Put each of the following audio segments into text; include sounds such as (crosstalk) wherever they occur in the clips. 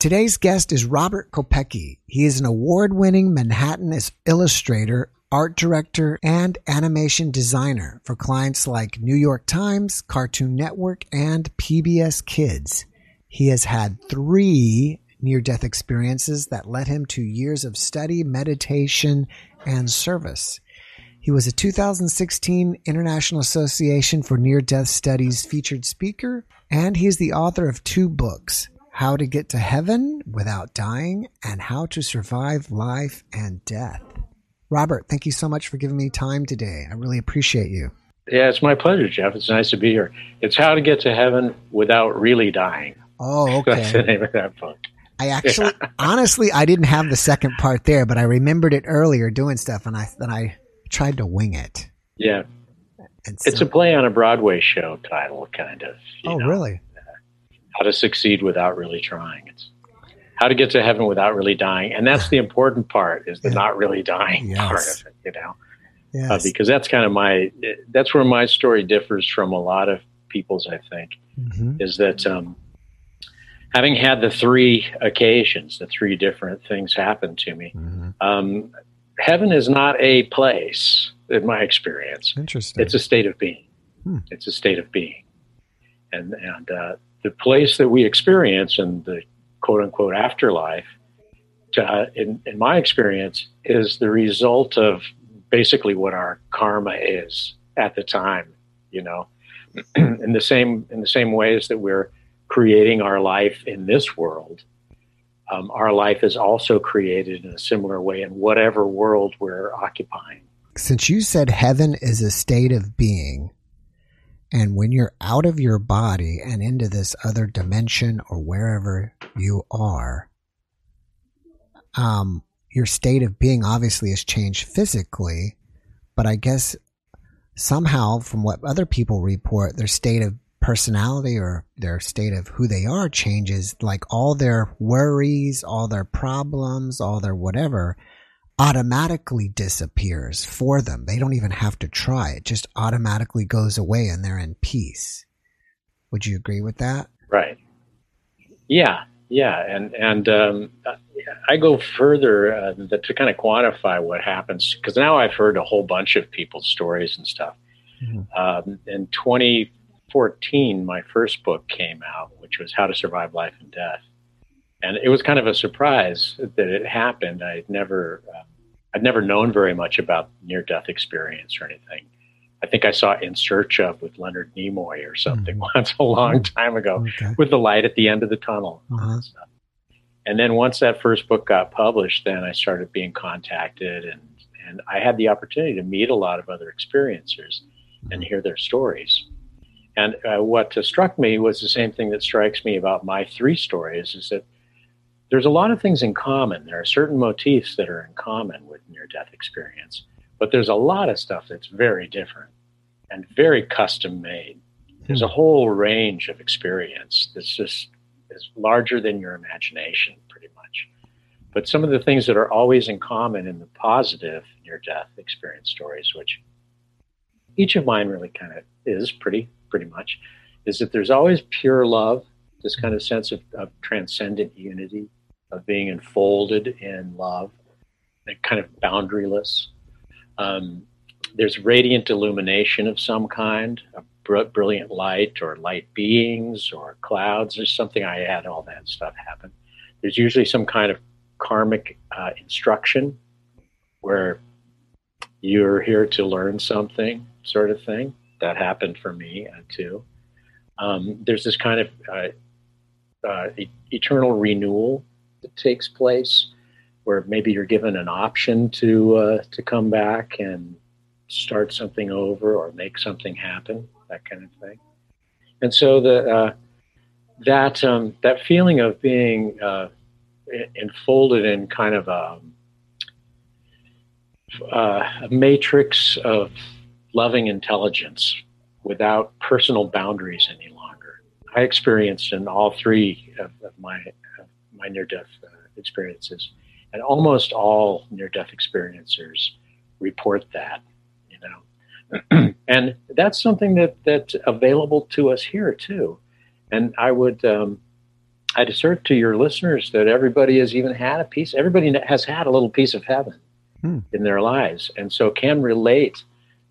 Today's guest is Robert Kopecky. He is an award winning Manhattan illustrator, art director, and animation designer for clients like New York Times, Cartoon Network, and PBS Kids. He has had three near death experiences that led him to years of study, meditation, and service. He was a 2016 International Association for Near Death Studies featured speaker, and he is the author of two books how to Get to Heaven Without Dying, and How to Survive Life and Death. Robert, thank you so much for giving me time today. I really appreciate you. Yeah, it's my pleasure, Jeff. It's nice to be here. It's How to Get to Heaven Without Really Dying. Oh, (laughs) okay. That's the name of that book. I actually, honestly, I didn't have the second part there, but I remembered it earlier doing stuff, and I then I tried to wing it. Yeah, so, it's a play on a Broadway show title, kind of. oh, know. really? How to succeed without really trying. It's how to get to heaven without really dying, and that's the (laughs) important part is the yeah. not really dying yes. part of it. You know, uh, yes. uh, because that's kind of my that's where my story differs from a lot of people's. I think mm-hmm. is that um, having had the three occasions, the three different things happen to me. Mm-hmm. Um, heaven is not a place, in my experience. Interesting. It's a state of being. Hmm. It's a state of being, and and uh, the place that we experience in the quote unquote afterlife, uh, in, in my experience, is the result of basically what our karma is at the time. You know, (clears throat) in the same in the same ways that we're creating our life in this world, um, our life is also created in a similar way in whatever world we're occupying. Since you said heaven is a state of being, and when you're out of your body and into this other dimension or wherever you are, um, your state of being obviously has changed physically, but I guess somehow, from what other people report, their state of personality or their state of who they are changes. Like all their worries, all their problems, all their whatever automatically disappears for them. They don't even have to try. It just automatically goes away and they're in peace. Would you agree with that? Right. Yeah. Yeah. And, and, um, I go further uh, to kind of quantify what happens because now I've heard a whole bunch of people's stories and stuff. Mm-hmm. Um, in 2014, my first book came out, which was How to Survive Life and Death and it was kind of a surprise that it happened. I'd never, uh, I'd never known very much about near death experience or anything. I think I saw In Search of with Leonard Nimoy or something mm-hmm. (laughs) once a long time ago okay. with the light at the end of the tunnel. Uh-huh. And then once that first book got published, then I started being contacted and, and I had the opportunity to meet a lot of other experiencers mm-hmm. and hear their stories. And uh, what struck me was the same thing that strikes me about my three stories is that there's a lot of things in common. There are certain motifs that are in common with near death experience, but there's a lot of stuff that's very different and very custom made. There's a hmm. whole range of experience that's just is larger than your imagination, pretty much. But some of the things that are always in common in the positive near death experience stories, which each of mine really kind of is pretty pretty much, is that there's always pure love, this kind of sense of, of transcendent unity of being enfolded in love, kind of boundaryless. Um, there's radiant illumination of some kind, a br- brilliant light or light beings or clouds. There's something I had all that stuff happen. There's usually some kind of karmic uh, instruction where you're here to learn something, sort of thing. That happened for me uh, too. Um, there's this kind of uh, uh, eternal renewal that takes place where maybe you're given an option to uh, to come back and start something over or make something happen, that kind of thing. And so the uh, that um, that feeling of being uh, enfolded in kind of a, uh, a matrix of loving intelligence without personal boundaries any longer. I experienced in all three of, of my my near death uh, experiences, and almost all near death experiencers report that. You know, (clears throat) and that's something that that's available to us here too. And I would um, I'd assert to your listeners that everybody has even had a piece. Everybody has had a little piece of heaven hmm. in their lives, and so can relate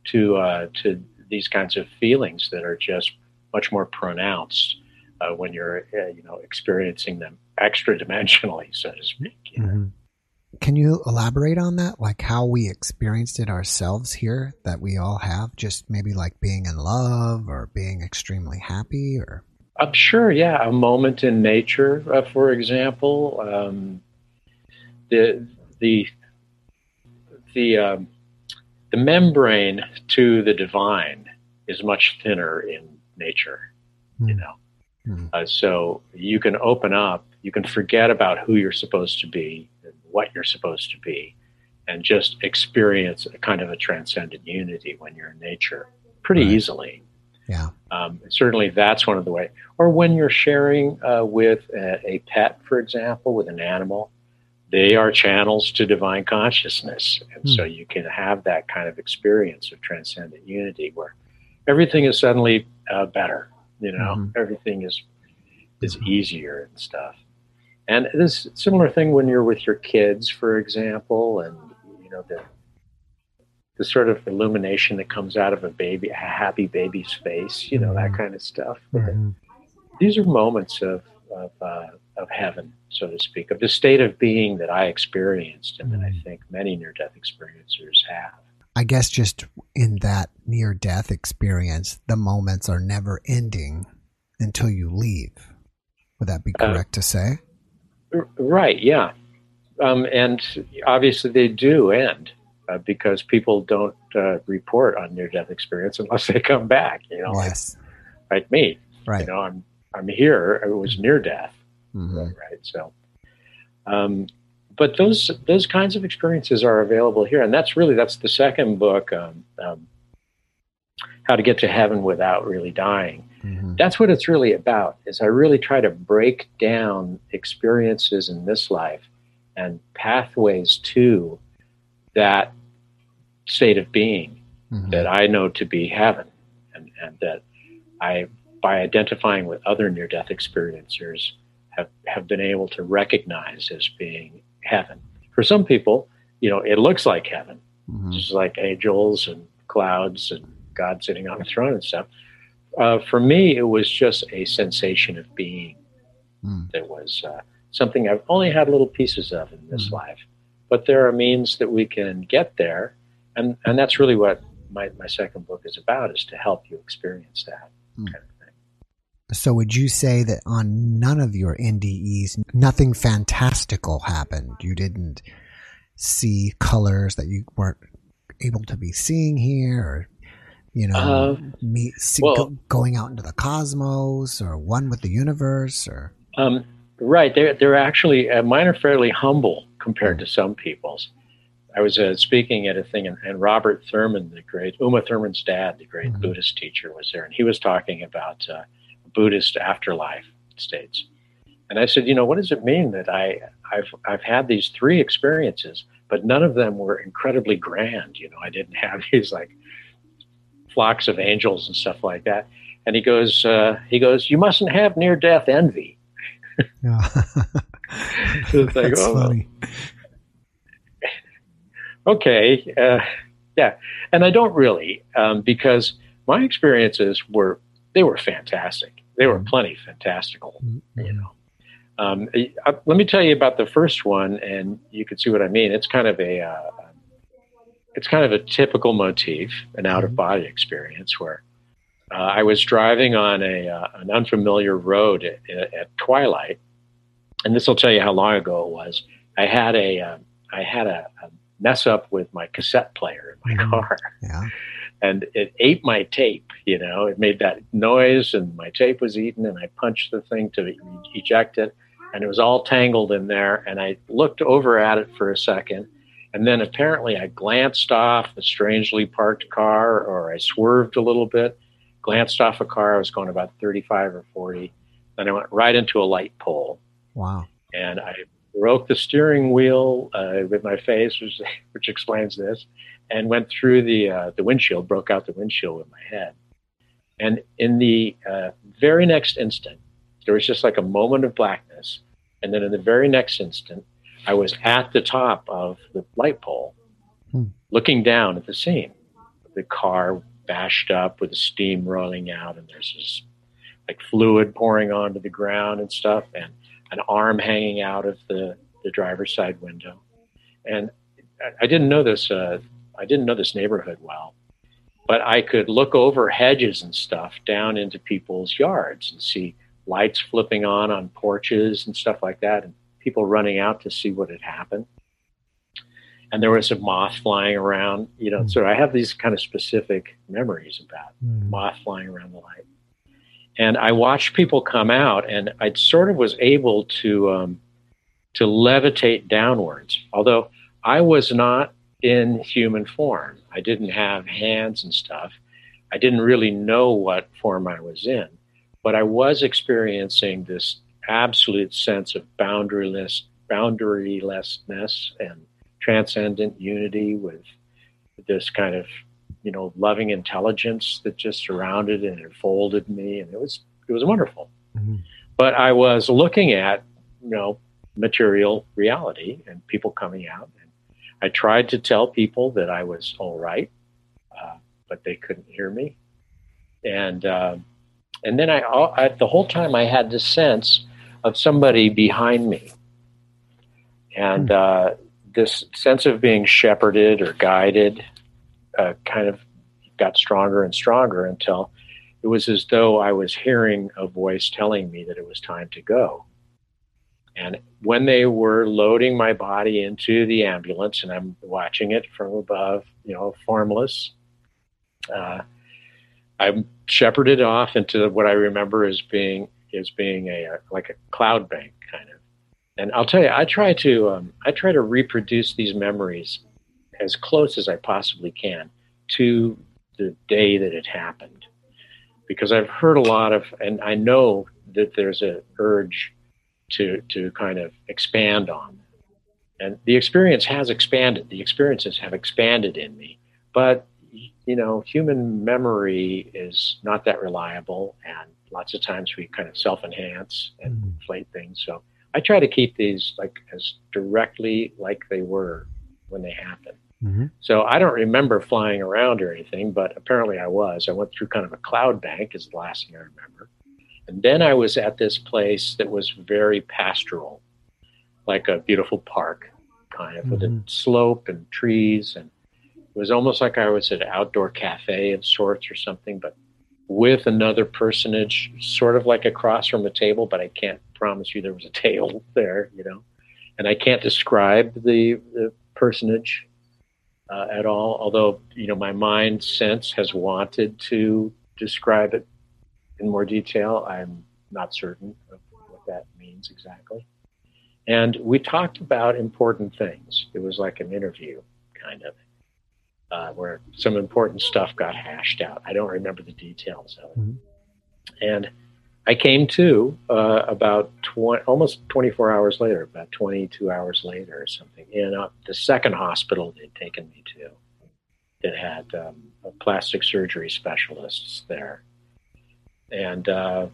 to uh, to these kinds of feelings that are just much more pronounced uh, when you're uh, you know experiencing them extra dimensionally, so to speak. You mm-hmm. Can you elaborate on that? Like how we experienced it ourselves here that we all have, just maybe like being in love or being extremely happy or I'm sure, yeah. A moment in nature, uh, for example. Um, the the the um, the membrane to the divine is much thinner in nature, mm. you hmm. know. Mm. Uh, so you can open up, you can forget about who you're supposed to be and what you're supposed to be, and just experience a kind of a transcendent unity when you're in nature pretty right. easily. Yeah. Um, certainly, that's one of the way. Or when you're sharing uh, with a, a, pet, for example, with an animal, they are channels to divine consciousness, and mm. so you can have that kind of experience of transcendent unity where everything is suddenly uh, better. You know, mm-hmm. everything is is mm-hmm. easier and stuff. And this similar thing when you're with your kids, for example, and you know the the sort of illumination that comes out of a baby, a happy baby's face, you know, that mm-hmm. kind of stuff. Mm-hmm. These are moments of of, uh, of heaven, so to speak, of the state of being that I experienced, and mm-hmm. that I mm-hmm. think many near death experiencers have. I guess just in that near death experience, the moments are never ending until you leave. Would that be uh, correct uh, to say? Right. Yeah. Um, and obviously they do end uh, because people don't uh, report on near death experience unless they come back. You know, yes. like, like me. Right. You know, I'm I'm here. It was near death. Mm-hmm. Right. So, um, but those those kinds of experiences are available here, and that's really that's the second book, um, um, how to get to heaven without really dying. Mm-hmm. That's what it's really about. Is I really try to break down experiences in this life and pathways to that state of being mm-hmm. that I know to be heaven, and, and that I, by identifying with other near death experiencers, have, have been able to recognize as being heaven. For some people, you know, it looks like heaven, mm-hmm. just like angels and clouds and God sitting on a throne and stuff. Uh, for me, it was just a sensation of being mm. that was uh, something I've only had little pieces of in this mm. life. But there are means that we can get there and and that's really what my, my second book is about is to help you experience that mm. kind of thing so would you say that on none of your ndes nothing fantastical happened you didn't see colors that you weren't able to be seeing here or you know uh, me, see, well, go, going out into the cosmos or one with the universe or um, right they're, they're actually uh, mine are fairly humble compared mm. to some people's I was uh, speaking at a thing, and, and, Robert Thurman, the great Uma Thurman's dad, the great mm-hmm. Buddhist teacher, was there, and he was talking about uh, Buddhist afterlife states. And I said, you know, what does it mean that I I've I've had these three experiences, but none of them were incredibly grand. You know, I didn't have (laughs) these like flocks of angels and stuff like that. And he goes, uh, he goes, you mustn't have near death envy. Yeah. so (laughs) it's like, That's oh, funny okay, uh, yeah. And I don't really, um, because my experiences were, they were fantastic. They were mm-hmm. plenty fantastical, mm-hmm. you know. Um, uh, let me tell you about the first one, and you can see what I mean. It's kind of a uh, it's kind of a typical motif, an out of body experience where uh, I was driving on a uh, an unfamiliar road at, at, twilight, and this will tell you how long ago it was. I had a uh, I had a, a, mess up with my cassette player in my mm-hmm. car, yeah. (laughs) and it ate my tape. You know, it made that noise, and my tape was eaten, and I punched the thing to eject it, and it was all tangled in there. And I looked over at it for a second, and then apparently I glanced off a strangely parked car, or I swerved a little bit glanced off a car. I was going about 35 or 40. Then I went right into a light pole. Wow. And I broke the steering wheel uh, with my face, which, (laughs) which, explains this, and went through the, uh, the windshield, broke out the windshield with my head. And in the uh, very next instant, there was just like a moment of blackness. And then in the very next instant, I was at the top of the light pole, hmm. looking down at the scene. The car bashed up with the steam rolling out, and there's this like fluid pouring onto the ground and stuff, and an arm hanging out of the, the driver's side window. And I, I didn't know this. Uh, I didn't know this neighborhood well, but I could look over hedges and stuff down into people's yards and see lights flipping on on porches and stuff like that, and people running out to see what had happened and there was a moth flying around, you know. Mm. So I have these kind of specific memories about mm. moth flying around the light. And I watched people come out, and I sort of was able to um, to levitate downwards. Although I was not in human form, I didn't have hands and stuff. I didn't really know what form I was in, but I was experiencing this absolute sense of boundaryless boundarylessness and transcendent unity with this kind of you know loving intelligence that just surrounded and enfolded me. And it was it was wonderful. Mm-hmm. but i was looking at you know material reality and people coming out. And i tried to tell people that i was all right uh, but they couldn't hear me. And uh, and then I, I the whole time i had this sense of somebody behind me and mm-hmm. uh, this sense of being shepherded or guided uh, kind of got stronger and stronger until it was as though I was hearing a voice telling me that it was time to go. And when they were loading my body into the ambulance, and I'm watching it from above, you know, formless, uh, I'm shepherded off into what I remember as being as being a, a like a cloud bank kind of. And I'll tell you, I try to um, I try to reproduce these memories as close as I possibly can to the day that it happened, because I've heard a lot of, and I know that there's an urge to to kind of expand on, and the experience has expanded. The experiences have expanded in me, but you know, human memory is not that reliable, and lots of times we kind of self-enhance and mm. inflate things. So I try to keep these like as directly like they were when they happened. Mm-hmm. So I don't remember flying around or anything, but apparently I was. I went through kind of a cloud bank, is the last thing I remember. And then I was at this place that was very pastoral, like a beautiful park, kind of mm-hmm. with a mm-hmm. slope and trees. And it was almost like I was at an outdoor cafe of sorts or something, but with another personage, sort of like across from a table, but I can't promise you there was a (laughs) table there, you know. And I can't describe the, the personage uh, at all, although, you know, my mind sense has wanted to describe it in more detail. I'm not certain of what that means exactly. And we talked about important things. It was like an interview, kind of uh, where some important stuff got hashed out. I don't remember the details of it. Mm-hmm. And I came to uh, about 20, almost 24 hours later, about 22 hours later or something, in uh, the second hospital they'd taken me to that had um, plastic surgery specialists there. And uh,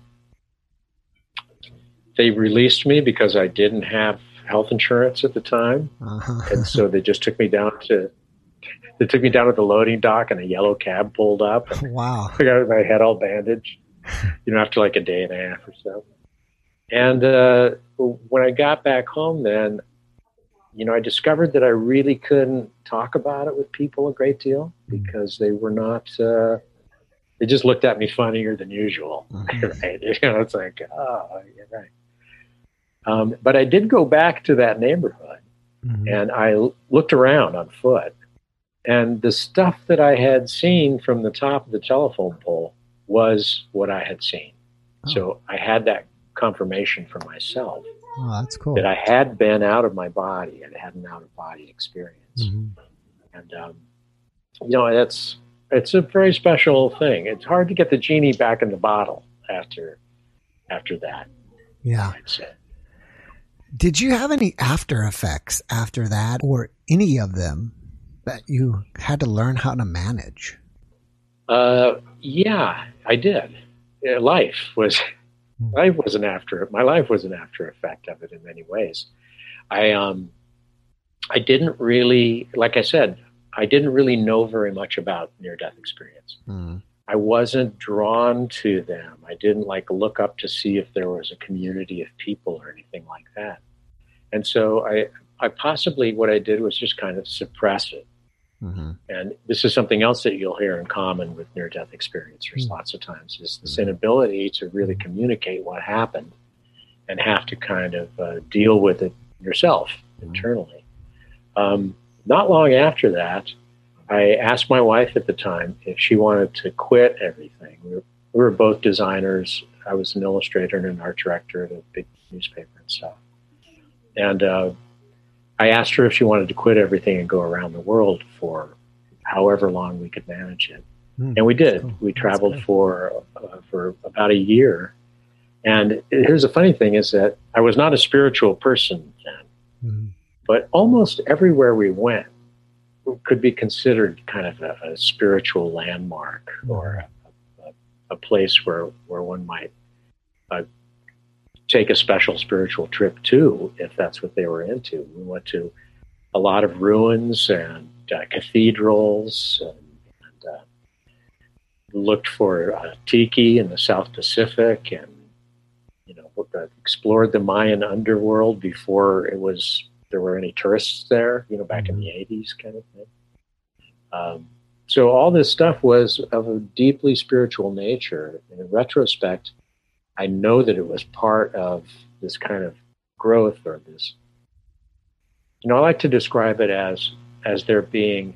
they released me because I didn't have health insurance at the time. Uh-huh. and so they just took me down to they took me down to the loading dock and a yellow cab pulled up. (laughs) wow. I got my head all bandaged, you know, after like a day and a half or so. And uh, when I got back home, then, you know, I discovered that I really couldn't talk about it with people a great deal mm-hmm. because they were not, uh, they just looked at me funnier than usual. Mm-hmm. (laughs) right? (laughs) You know, it's like, oh, you're right. Um, but I did go back to that neighborhood mm-hmm. and I looked around on foot. And the stuff that I had seen from the top of the telephone pole was what I had seen. Oh. So I had that confirmation for myself. Oh, that's cool. That I had been out of my body and had an out of body experience. Mm-hmm. And, um, you know, that's, it's a very special thing. It's hard to get the genie back in the bottle after, after that. Yeah. Did you have any after effects after that or any of them that you had to learn how to manage? Uh, yeah, I did. Life was Hmm. life was an after my life was an after effect of it in many ways. I um I didn't really like I said, I didn't really know very much about near death experience. Mm. I wasn't drawn to them. I didn't like look up to see if there was a community of people or anything like that. And so I I possibly what I did was just kind of suppress it. Mm-hmm. And this is something else that you'll hear in common with near death experiencers mm-hmm. lots of times is this mm-hmm. inability to really communicate what happened and have to kind of uh, deal with it yourself mm-hmm. internally. Um, not long after that, I asked my wife at the time if she wanted to quit everything. We were, we were both designers. I was an illustrator and an art director at a big newspaper and stuff. And uh, I asked her if she wanted to quit everything and go around the world for however long we could manage it. Mm, and we did. Cool. We traveled for uh, for about a year. And here's the funny thing is that I was not a spiritual person then, mm. but almost everywhere we went could be considered kind of a, a spiritual landmark mm. or a, a, a, place where where one might take a special spiritual trip too, if that's what they were into. We went to a lot of ruins and uh, cathedrals and, and uh, looked for uh, tiki in the South Pacific and, you know, explored the Mayan underworld before it was, there were any tourists there, you know, back mm-hmm. in the 80s kind of thing. Um, so all this stuff was of a deeply spiritual nature. And in retrospect, I know that it was part of this kind of growth or this. You know, I like to describe it as as there being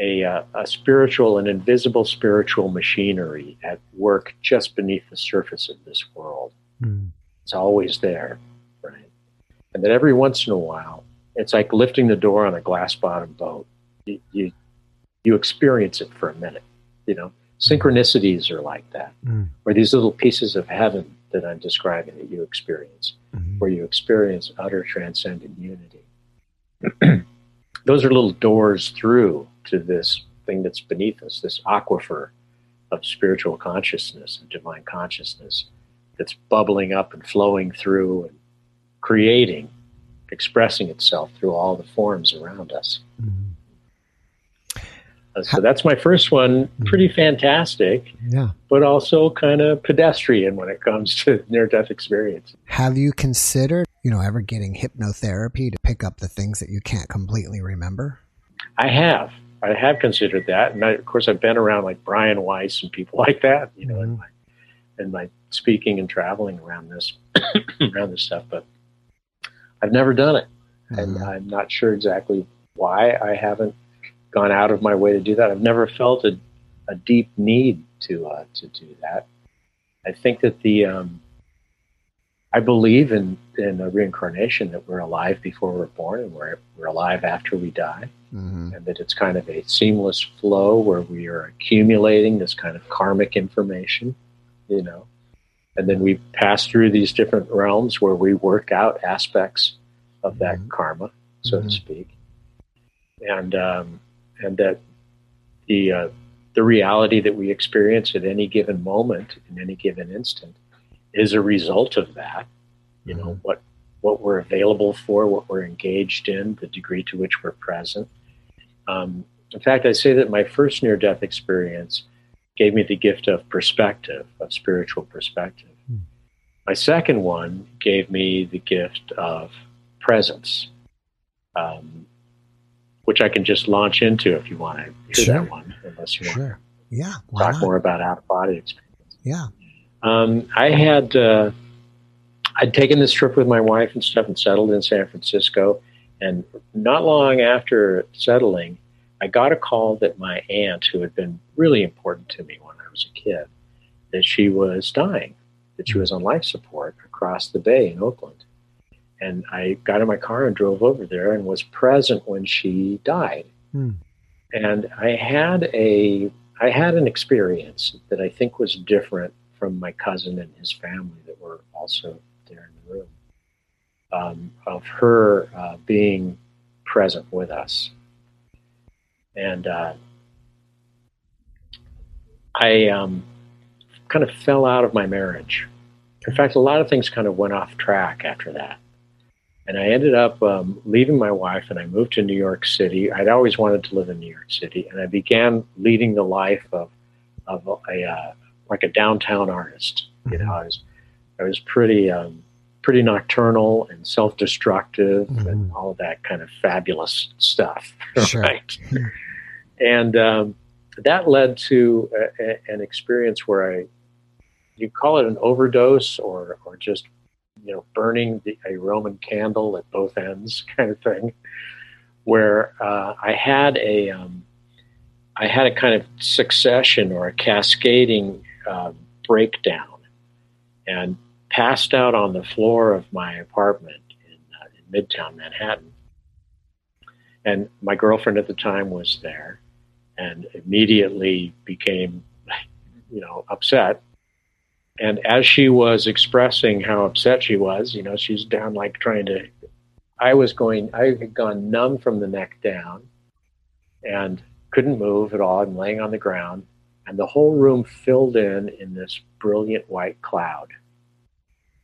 a, uh, a spiritual and invisible spiritual machinery at work just beneath the surface of this world. Mm. It's always there, right? And that every once in a while, it's like lifting the door on a glass bottom boat. You, you, you experience it for a minute, you know synchronicities are like that, mm. or these little pieces of heaven that I'm describing that you experience, mm-hmm. where you experience utter transcendent unity. (clears throat) Those are little doors through to this thing that's beneath us, this aquifer of spiritual consciousness and divine consciousness that's bubbling up and flowing through and creating, expressing itself through all the forms around us. Mm-hmm. Uh, so that's my first one. Pretty fantastic. Yeah. But also kind of pedestrian when it comes to (laughs) near death experience. Have you considered, you know, ever getting hypnotherapy to pick up the things that you can't completely remember? I have. I have considered that. And I, of course, I've been around like Brian Weiss and people (laughs) like that, you know, mm-hmm. in, my, in my speaking and traveling around this, (coughs) around this stuff. But I've never done it. Mm-hmm. And I'm not sure exactly why I haven't gone out of my way to do that. I've never felt a, a deep need to uh, to do that. I think that the um, I believe in in a reincarnation that we're alive before we're born and we're we're alive after we die, mm-hmm. and that it's kind of a seamless flow where we are accumulating this kind of karmic information, you know, and then we pass through these different realms where we work out aspects of that mm-hmm. karma, so mm-hmm. to speak, and um, and that the uh, the reality that we experience at any given moment in any given instant is a result of that. You know mm-hmm. what what we're available for, what we're engaged in, the degree to which we're present. Um, in fact, I say that my first near death experience gave me the gift of perspective, of spiritual perspective. Mm. My second one gave me the gift of presence, um, which I can just launch into if you want to hear Sure. that one, unless you want Sure. Yeah. to Why talk not? more about out of body experience. Yeah. Um, I had uh, I'd taken this trip with my wife and stuff and settled in San Francisco, and not long after settling, I got a call that my aunt, who had been really important to me when I was a kid, that she was dying, that she was on life support across the bay in Oakland. And I got in my car and drove over there and was present when she died. Hmm. And I had a I had an experience that I think was different from my cousin and his family that were also there in the room. Um, of her uh, being present with us, and uh, I um, kind of fell out of my marriage. In fact, a lot of things kind of went off track after that. And I ended up um, leaving my wife and I moved to New York City. I'd always wanted to live in New York City, and I began leading the life of of a uh, like a downtown artist. You know, I was I was pretty um, pretty nocturnal and self destructive and all of that kind of fabulous stuff, (laughs) Sure. right? and um, that led to a, a, an experience where I you call it an overdose or or just you know burning the, a Roman candle at both ends (laughs) kind of thing, where uh, I had a um, I had a kind of succession or a cascading uh, breakdown, and passed out on the floor of my apartment in, uh, in Midtown Manhattan. And my girlfriend at the time was there, and immediately became, (laughs) you know, upset and as she was expressing how upset she was, you know, she's down like trying to. I was going. I had gone numb from the neck down, and couldn't move at all. I'm laying on the ground, and the whole room filled in in this brilliant white cloud,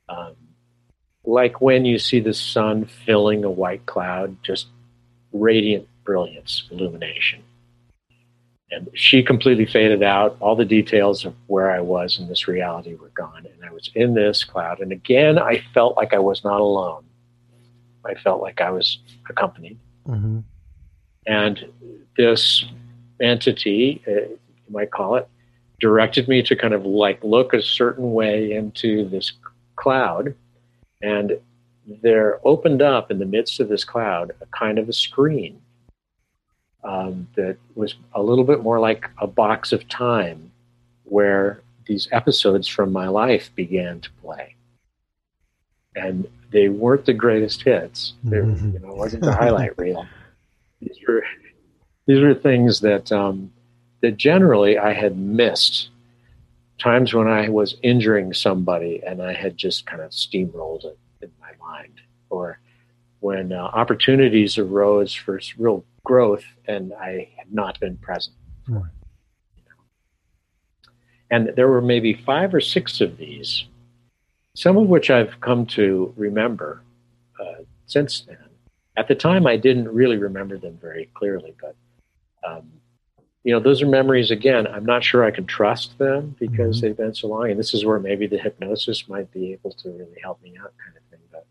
um, like when you see the sun filling a white cloud, just radiant brilliance, illumination and she completely faded out. All the details of where I was in this reality were gone, and I was in this cloud. And again, I felt like I was not alone. I felt like I was accompanied, hmm and this entity, uh, you might call it, directed me to kind of like look a certain way into this cloud, and there opened up in the midst of this cloud a kind of a screen um, that was a little bit more like a box of time where these episodes from my life began to play. And they weren't the greatest hits. They, Mhm. you know, it wasn't the highlight reel. These were these were things that um, that generally I had missed. Times when I was injuring somebody and I had just kind of steamrolled it in my mind, or when uh, opportunities arose for real growth and I had not been present. for it, you know. And there were maybe five or six of these, some of which I've come to remember uh, since then. At the time, I didn't really remember them very clearly, but um, you know, those are memories. Again, I'm not sure I can trust them because Mhm. they've been so long, and this is where maybe the hypnosis might be able to really help me out, kind of thing. But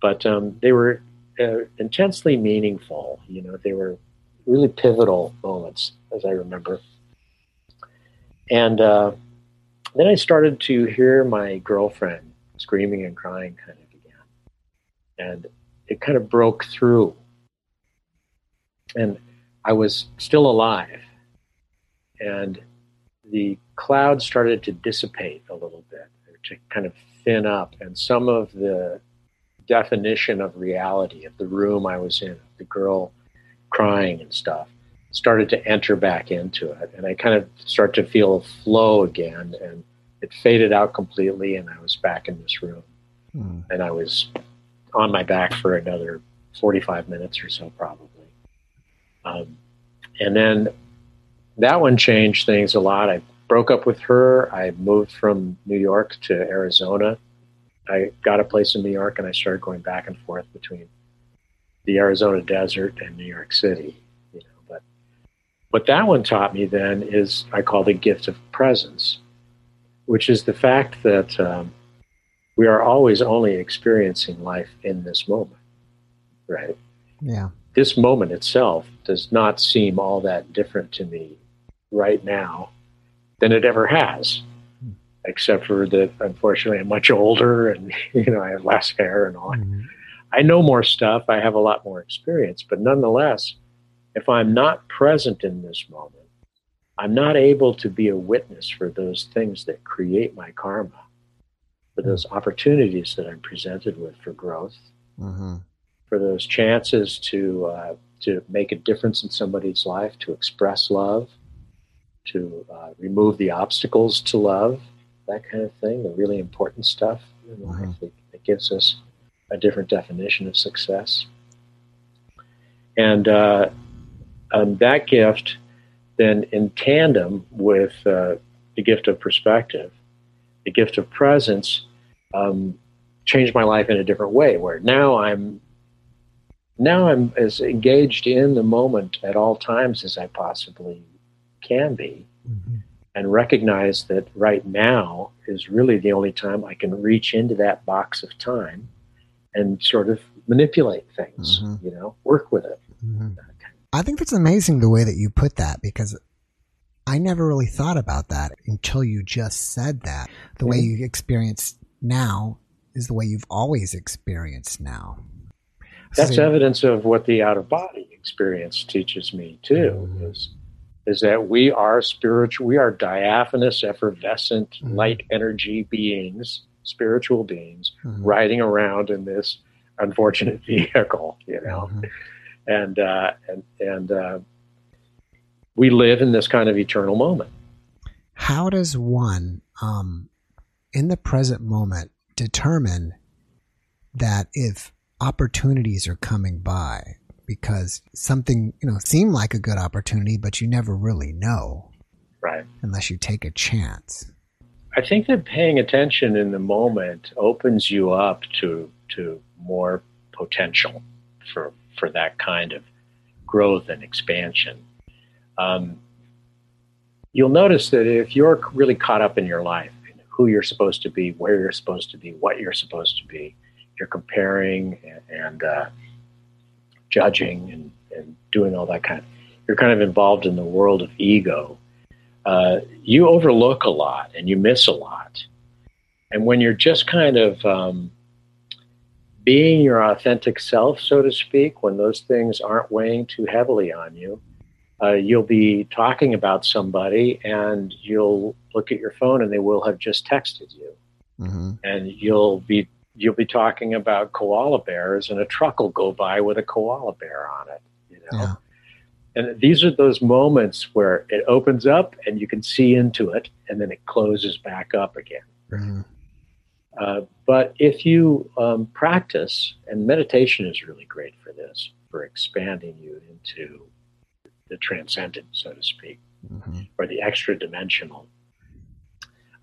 but um, they were uh, intensely meaningful. You know, they were really pivotal moments, as I remember. And uh, then I started to hear my girlfriend screaming and crying kind of again. And it kind of broke through. And I was still alive. And the cloud started to dissipate a little bit, to kind of thin up. And some of the definition of reality of the room I was in, the girl crying and stuff, started to enter back into it. And I kind of start to feel a flow again. And it faded out completely. And I was back in this room. Hmm. And I was on my back for another 45 minutes or so, probably. Um, and then that one changed things a lot. I broke up with her. I moved from New York to Arizona. I got a place in New York and I started going back and forth between the Arizona desert and New York City. You know, but what that one taught me then is I call the gift of presence, which is the fact that um, we are always only experiencing life in this moment, right? Yeah. This moment itself does not seem all that different to me right now than it ever has, except for that unfortunately I'm much older and (laughs) you know I have less hair and all. Mm-hmm. I know more stuff. I have a lot more experience, but nonetheless, if I'm not present in this moment, I'm not able to be a witness for those things that create my karma, for those opportunities that I'm presented with for growth, mm-hmm. for those chances to uh, to make a difference in somebody's life, to express love, to uh, remove the obstacles to love, that kind of thing, the really important stuff in mm-hmm. life that, that, gives us a different definition of success. And uh, um, that gift, then in tandem with uh, the gift of perspective, the gift of presence, um, changed my life in a different way. Where now I'm now I'm as engaged in the moment at all times as I possibly can be, mm-hmm. And recognize that right now is really the only time I can reach into that box of time and sort of manipulate things. Mm-hmm. You know, work with it. Mm-hmm. I think that's amazing the way that you put that because I never really thought about that until you just said that. The way you experience now is the way you've always experienced now. That's so, evidence of what the out of body experience teaches me too. Mm-hmm. Is is that we are spiritual, we are diaphanous, effervescent, mm-hmm. light energy beings, spiritual beings, mm-hmm. riding around in this unfortunate (laughs) vehicle. You know, mm-hmm and uh, and and uh, we live in this kind of eternal moment. How does one, um, in the present moment, determine that if opportunities are coming by because something you know seemed like a good opportunity, but you never really know, right? Unless you take a chance. I think that paying attention in the moment opens you up to to more potential for for that kind of growth and expansion. Um, you'll notice that if you're really caught up in your life, in who you're supposed to be, where you're supposed to be, what you're supposed to be, you're comparing and, and uh, judging and, and, doing all that kind of, you're kind of involved in the world of ego. Uh, you overlook a lot and you miss a lot. And when you're just kind of um, being your authentic self, so to speak, when those things aren't weighing too heavily on you, uh, you'll be talking about somebody and you'll look at your phone and they will have just texted you. Mm-hmm. And you'll be you'll be talking about koala bears and a truck will go by with a koala bear on it, you know. Yeah. And these are those moments where it opens up and you can see into it and then it closes back up again. Mm-hmm. Uh, but if you um, practice, and meditation is really great for this, for expanding you into the transcendent, so to speak, mm-hmm. or the extra dimensional.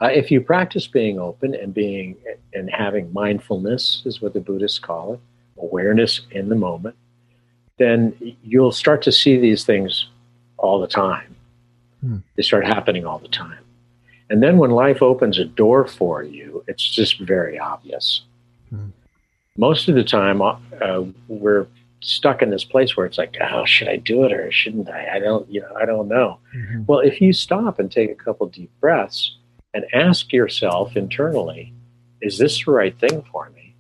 Uh, if you practice being open and being and having mindfulness, is what the Buddhists call it, awareness in the moment, then you'll start to see these things all the time. Mm. They start happening all the time. And then when life opens a door for you, it's just very obvious. Hmm. Most of the time, uh, we're stuck in this place where it's like, oh, should I do it or shouldn't I? I don't, you know, I don't know. Mm-hmm. Well, if you stop and take a couple deep breaths and ask yourself internally, is this the right thing for me?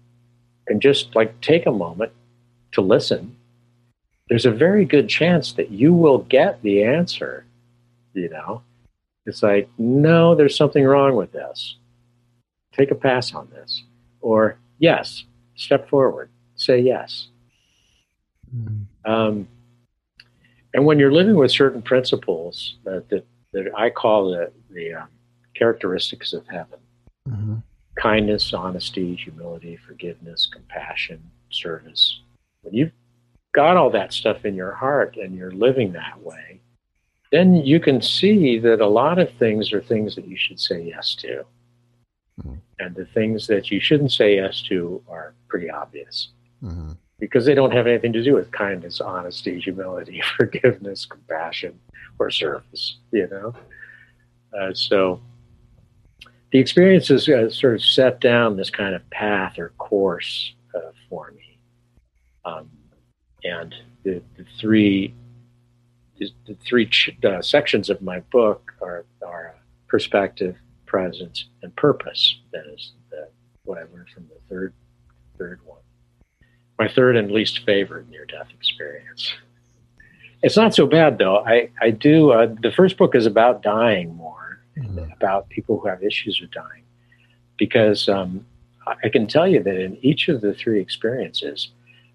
And just like take a moment to listen, there's a very good chance that you will get the answer, you know, it's like, no, there's something wrong with this. Take a pass on this. Or, yes, step forward, say yes. Mm-hmm. Um, and when you're living with certain principles that, that, that I call the, the um, characteristics of heaven mm-hmm. kindness, honesty, humility, forgiveness, compassion, service when you've got all that stuff in your heart and you're living that way, then you can see that a lot of things are things that you should say yes to. Mm-hmm. And the things that you shouldn't say yes to are pretty obvious mm-hmm. because they don't have anything to do with kindness, honesty, humility, (laughs) forgiveness, compassion, or service, you know? Uh, so the experiences uh, sort of set down this kind of path or course uh, for me. Um, and the, the three the, three ch- uh, sections of my book are, are perspective, presence, and purpose. That is the, what I learned from the third third one. My third and least favorite near death experience. It's not so bad though. I I do. Uh, the first book is about dying more, mm-hmm. about people who have issues with dying, because um, I can tell you that in each of the three experiences,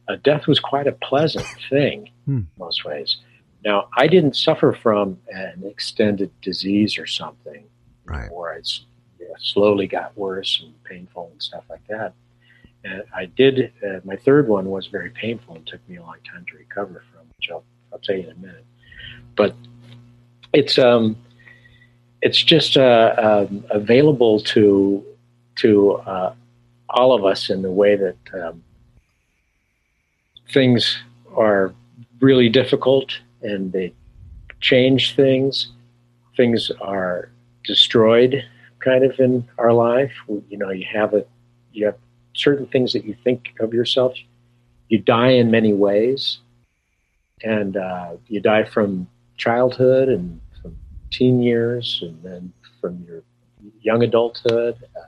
uh, death was quite a pleasant thing in hmm. most ways. Now, I didn't suffer from an extended disease or something, right. where it slowly got worse and painful and stuff like that. And I did. Uh, my third one was very painful and took me a long time to recover from, which I'll, I'll tell you in a minute. But it's um, it's just uh, um, available to to uh, all of us in the way that um, things are really difficult and they change things. Things are destroyed kind of in our life. You know, you have a you have certain things that you think of yourself. You die in many ways, and uh, you die from childhood and teen years, and then from your young adulthood. Uh,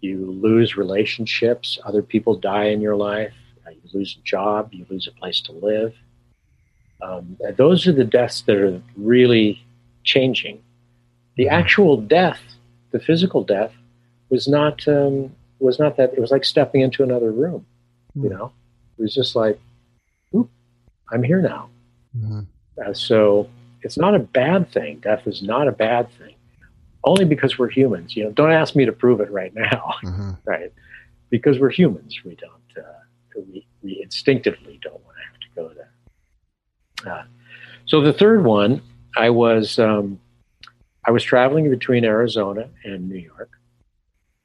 you lose relationships. Other people die in your life. Uh, you lose a job. You lose a place to live. Um, those are the deaths that are really changing. The mm-hmm. actual death, the physical death, was not um, was not that. It was like stepping into another room. Mm-hmm. You know, it was just like, oop, I'm here now. Mm-hmm. Uh, so it's not a bad thing. Death is not a bad thing. Only because we're humans. You know, don't ask me to prove it right now. (laughs) Mm-hmm. right? Because we're humans, we don't. Uh, we, we instinctively don't want to have to go there. Uh, so the third one, I was um, I was traveling between Arizona and New York,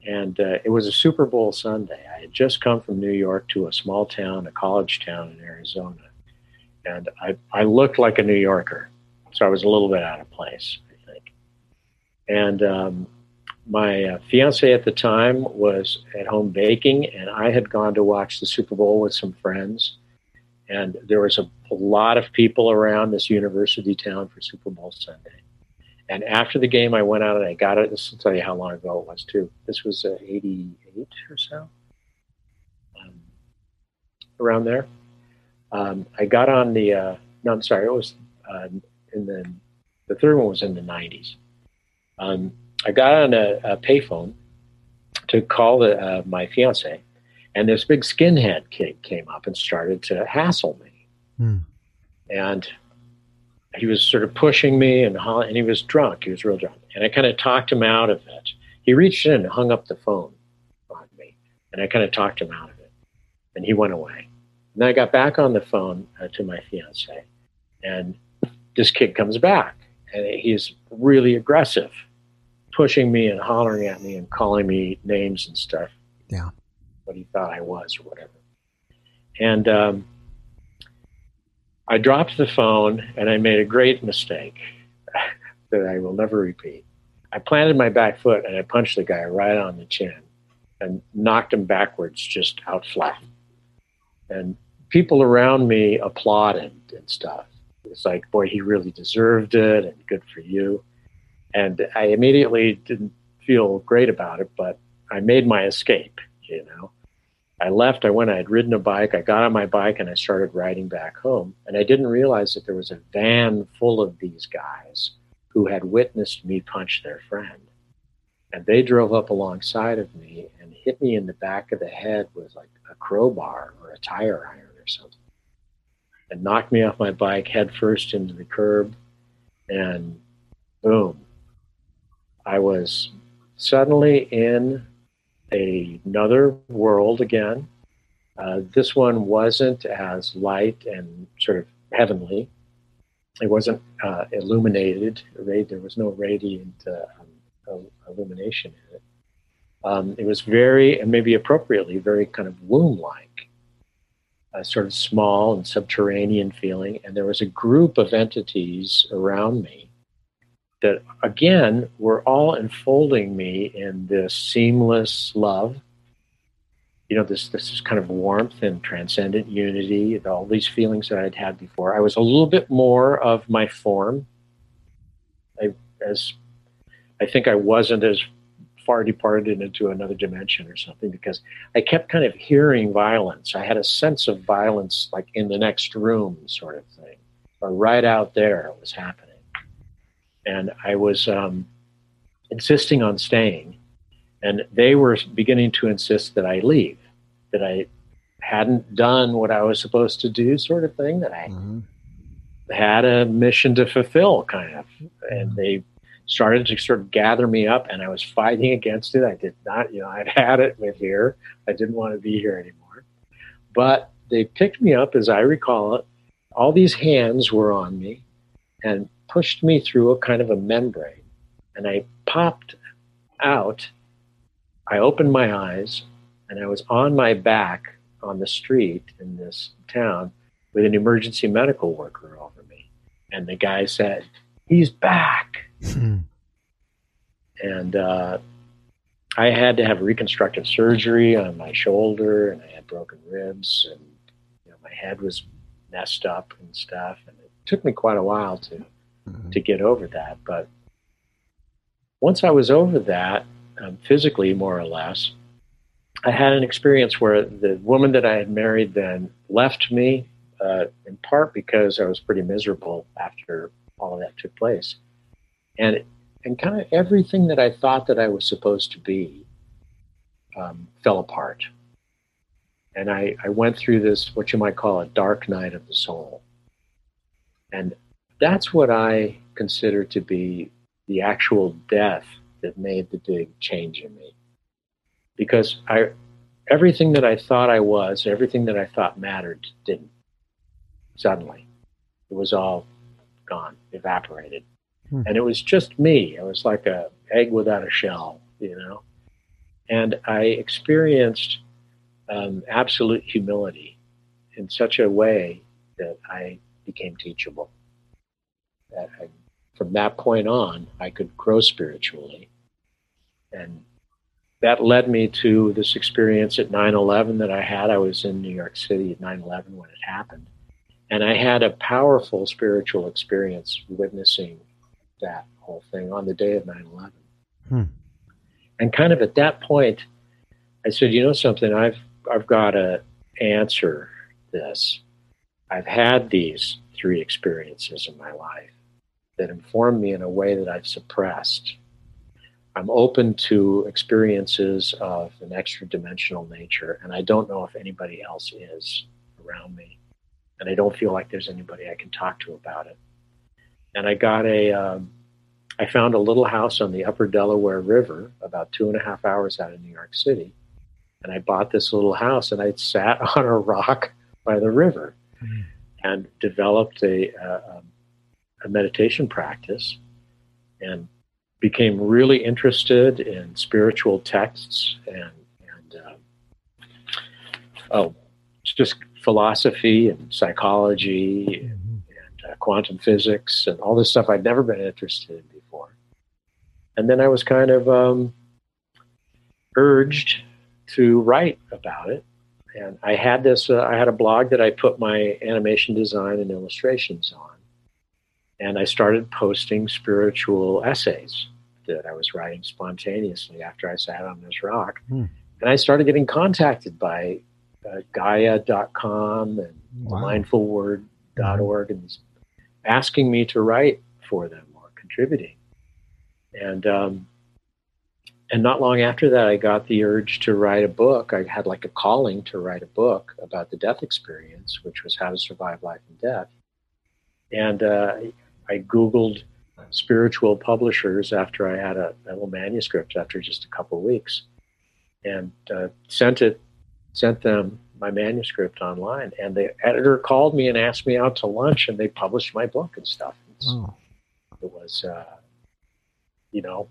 and uh, it was a Super Bowl Sunday. I had just come from New York to a small town, a college town in Arizona, and I I looked like a New Yorker, so I was a little bit out of place, I think. And um, my uh, fiance at the time was at home baking, and I had gone to watch the Super Bowl with some friends and there was a, a, lot of people around this university town for Super Bowl Sunday. And after the game, I went out and I got it. This will tell you how long ago it was, too. This was uh, 88 or so, um, around there. Um, I got on the, uh, no, I'm sorry, it was uh, in the, the third one was in the 90s. Um, I got on a, a payphone to call the, uh, my fiance and this big skinhead kid came up and started to hassle me. Hmm. And he was sort of pushing me and, and he was drunk. He was real drunk. And I kind of talked him out of it. He reached in and hung up the phone on me. And I kind of talked him out of it. And he went away. And then I got back on the phone uh, to my fiance. And this kid comes back. And he's really aggressive, pushing me and hollering at me and calling me names and stuff. Yeah what he thought I was or whatever. And um, I dropped the phone and I made a great mistake (laughs) that I will never repeat. I planted my back foot and I punched the guy right on the chin and knocked him backwards just out flat. And people around me applauded and stuff. It's like, boy, he really deserved it and good for you. And I immediately didn't feel great about it, but I made my escape, you know. I left, I went, I had ridden a bike, I got on my bike and I started riding back home. And I didn't realize that there was a van full of these guys who had witnessed me punch their friend. And they drove up alongside of me and hit me in the back of the head with like a crowbar or a tire iron or something. And knocked me off my bike headfirst into the curb. And boom, I was suddenly in another world again. Uh, this one wasn't as light and sort of heavenly. It wasn't uh, illuminated. There was no radiant uh, um, illumination in it. Um, it was very, and maybe appropriately, very kind of womb-like, sort of small and subterranean feeling. And there was a group of entities around me that again were all enfolding me in this seamless love. You know, this this kind of warmth and transcendent unity, all these feelings that I'd had before. I was a little bit more of my form. I as I think I wasn't as far departed into another dimension or something because I kept kind of hearing violence. I had a sense of violence like in the next room sort of thing, or right out there it was happening and I was um, insisting on staying, and they were beginning to insist that I leave, that I hadn't done what I was supposed to do, sort of thing, that I mm-hmm. had a mission to fulfill, kind of, and they started to sort of gather me up and I was fighting against it. I did not, you know, I'd had it with here. I didn't want to be here anymore. But they picked me up as I recall it. All these hands were on me and pushed me through a kind of a membrane and I popped out. I opened my eyes and I was on my back on the street in this town with an emergency medical worker over me. And the guy said, He's back. Hmm. And uh, I had to have reconstructive surgery on my shoulder and I had broken ribs and you know, my head was messed up and stuff. And it took me quite a while to mm-hmm. to get over that. But once I was over that, um, physically more or less, I had an experience where the woman that I had married then left me, uh, in part because I was pretty miserable after all of that took place, and and kind of everything that I thought that I was supposed to be um, fell apart, and I I went through this what you might call a dark night of the soul, and that's what I consider to be the actual death that made the big change in me. Because I, everything that I thought I was, everything that I thought mattered, didn't. Suddenly, it was all gone, evaporated, hmm. and it was just me. I was like a egg without a shell, you know. And I experienced um, absolute humility in such a way that I became teachable. I, from that point on, I could grow spiritually. And that led me to this experience at 9 11 that I had. I was in New York City at 9 11 when it happened. And I had a powerful spiritual experience witnessing that whole thing on the day of 9 11. Hmm. And kind of at that point, I said, you know something, I've, I've got to answer this. I've had these three experiences in my life that inform me in a way that I've suppressed. I'm open to experiences of an extra dimensional nature, and I don't know if anybody else is around me. And I don't feel like there's anybody I can talk to about it. And I got a, um, I found a little house on the upper Delaware River, about two and a half hours out of New York City. And I bought this little house and I sat (laughs) on a rock by the river mm-hmm. and developed a, a, a meditation practice and became really interested in spiritual texts and, and uh, oh, just philosophy and psychology and, quantum physics and all this stuff I'd never been interested in before. And then I was kind of um, urged to write about it. And I had this, uh, I had a blog that I put my animation design and illustrations on and I started posting spiritual essays that I was writing spontaneously after I sat on this rock. Hmm. And I started getting contacted by uh, Gaia.com and wow. mindfulword.org and asking me to write for them or contributing. And um, and not long after that, I got the urge to write a book. I had like a calling to write a book about the death experience, which was how to survive life and death. And uh, I Googled spiritual publishers after I had a, a little manuscript after just a couple of weeks and uh, sent it, sent them my manuscript online. And the editor called me and asked me out to lunch and they published my book and stuff. Oh. It was, uh, you know,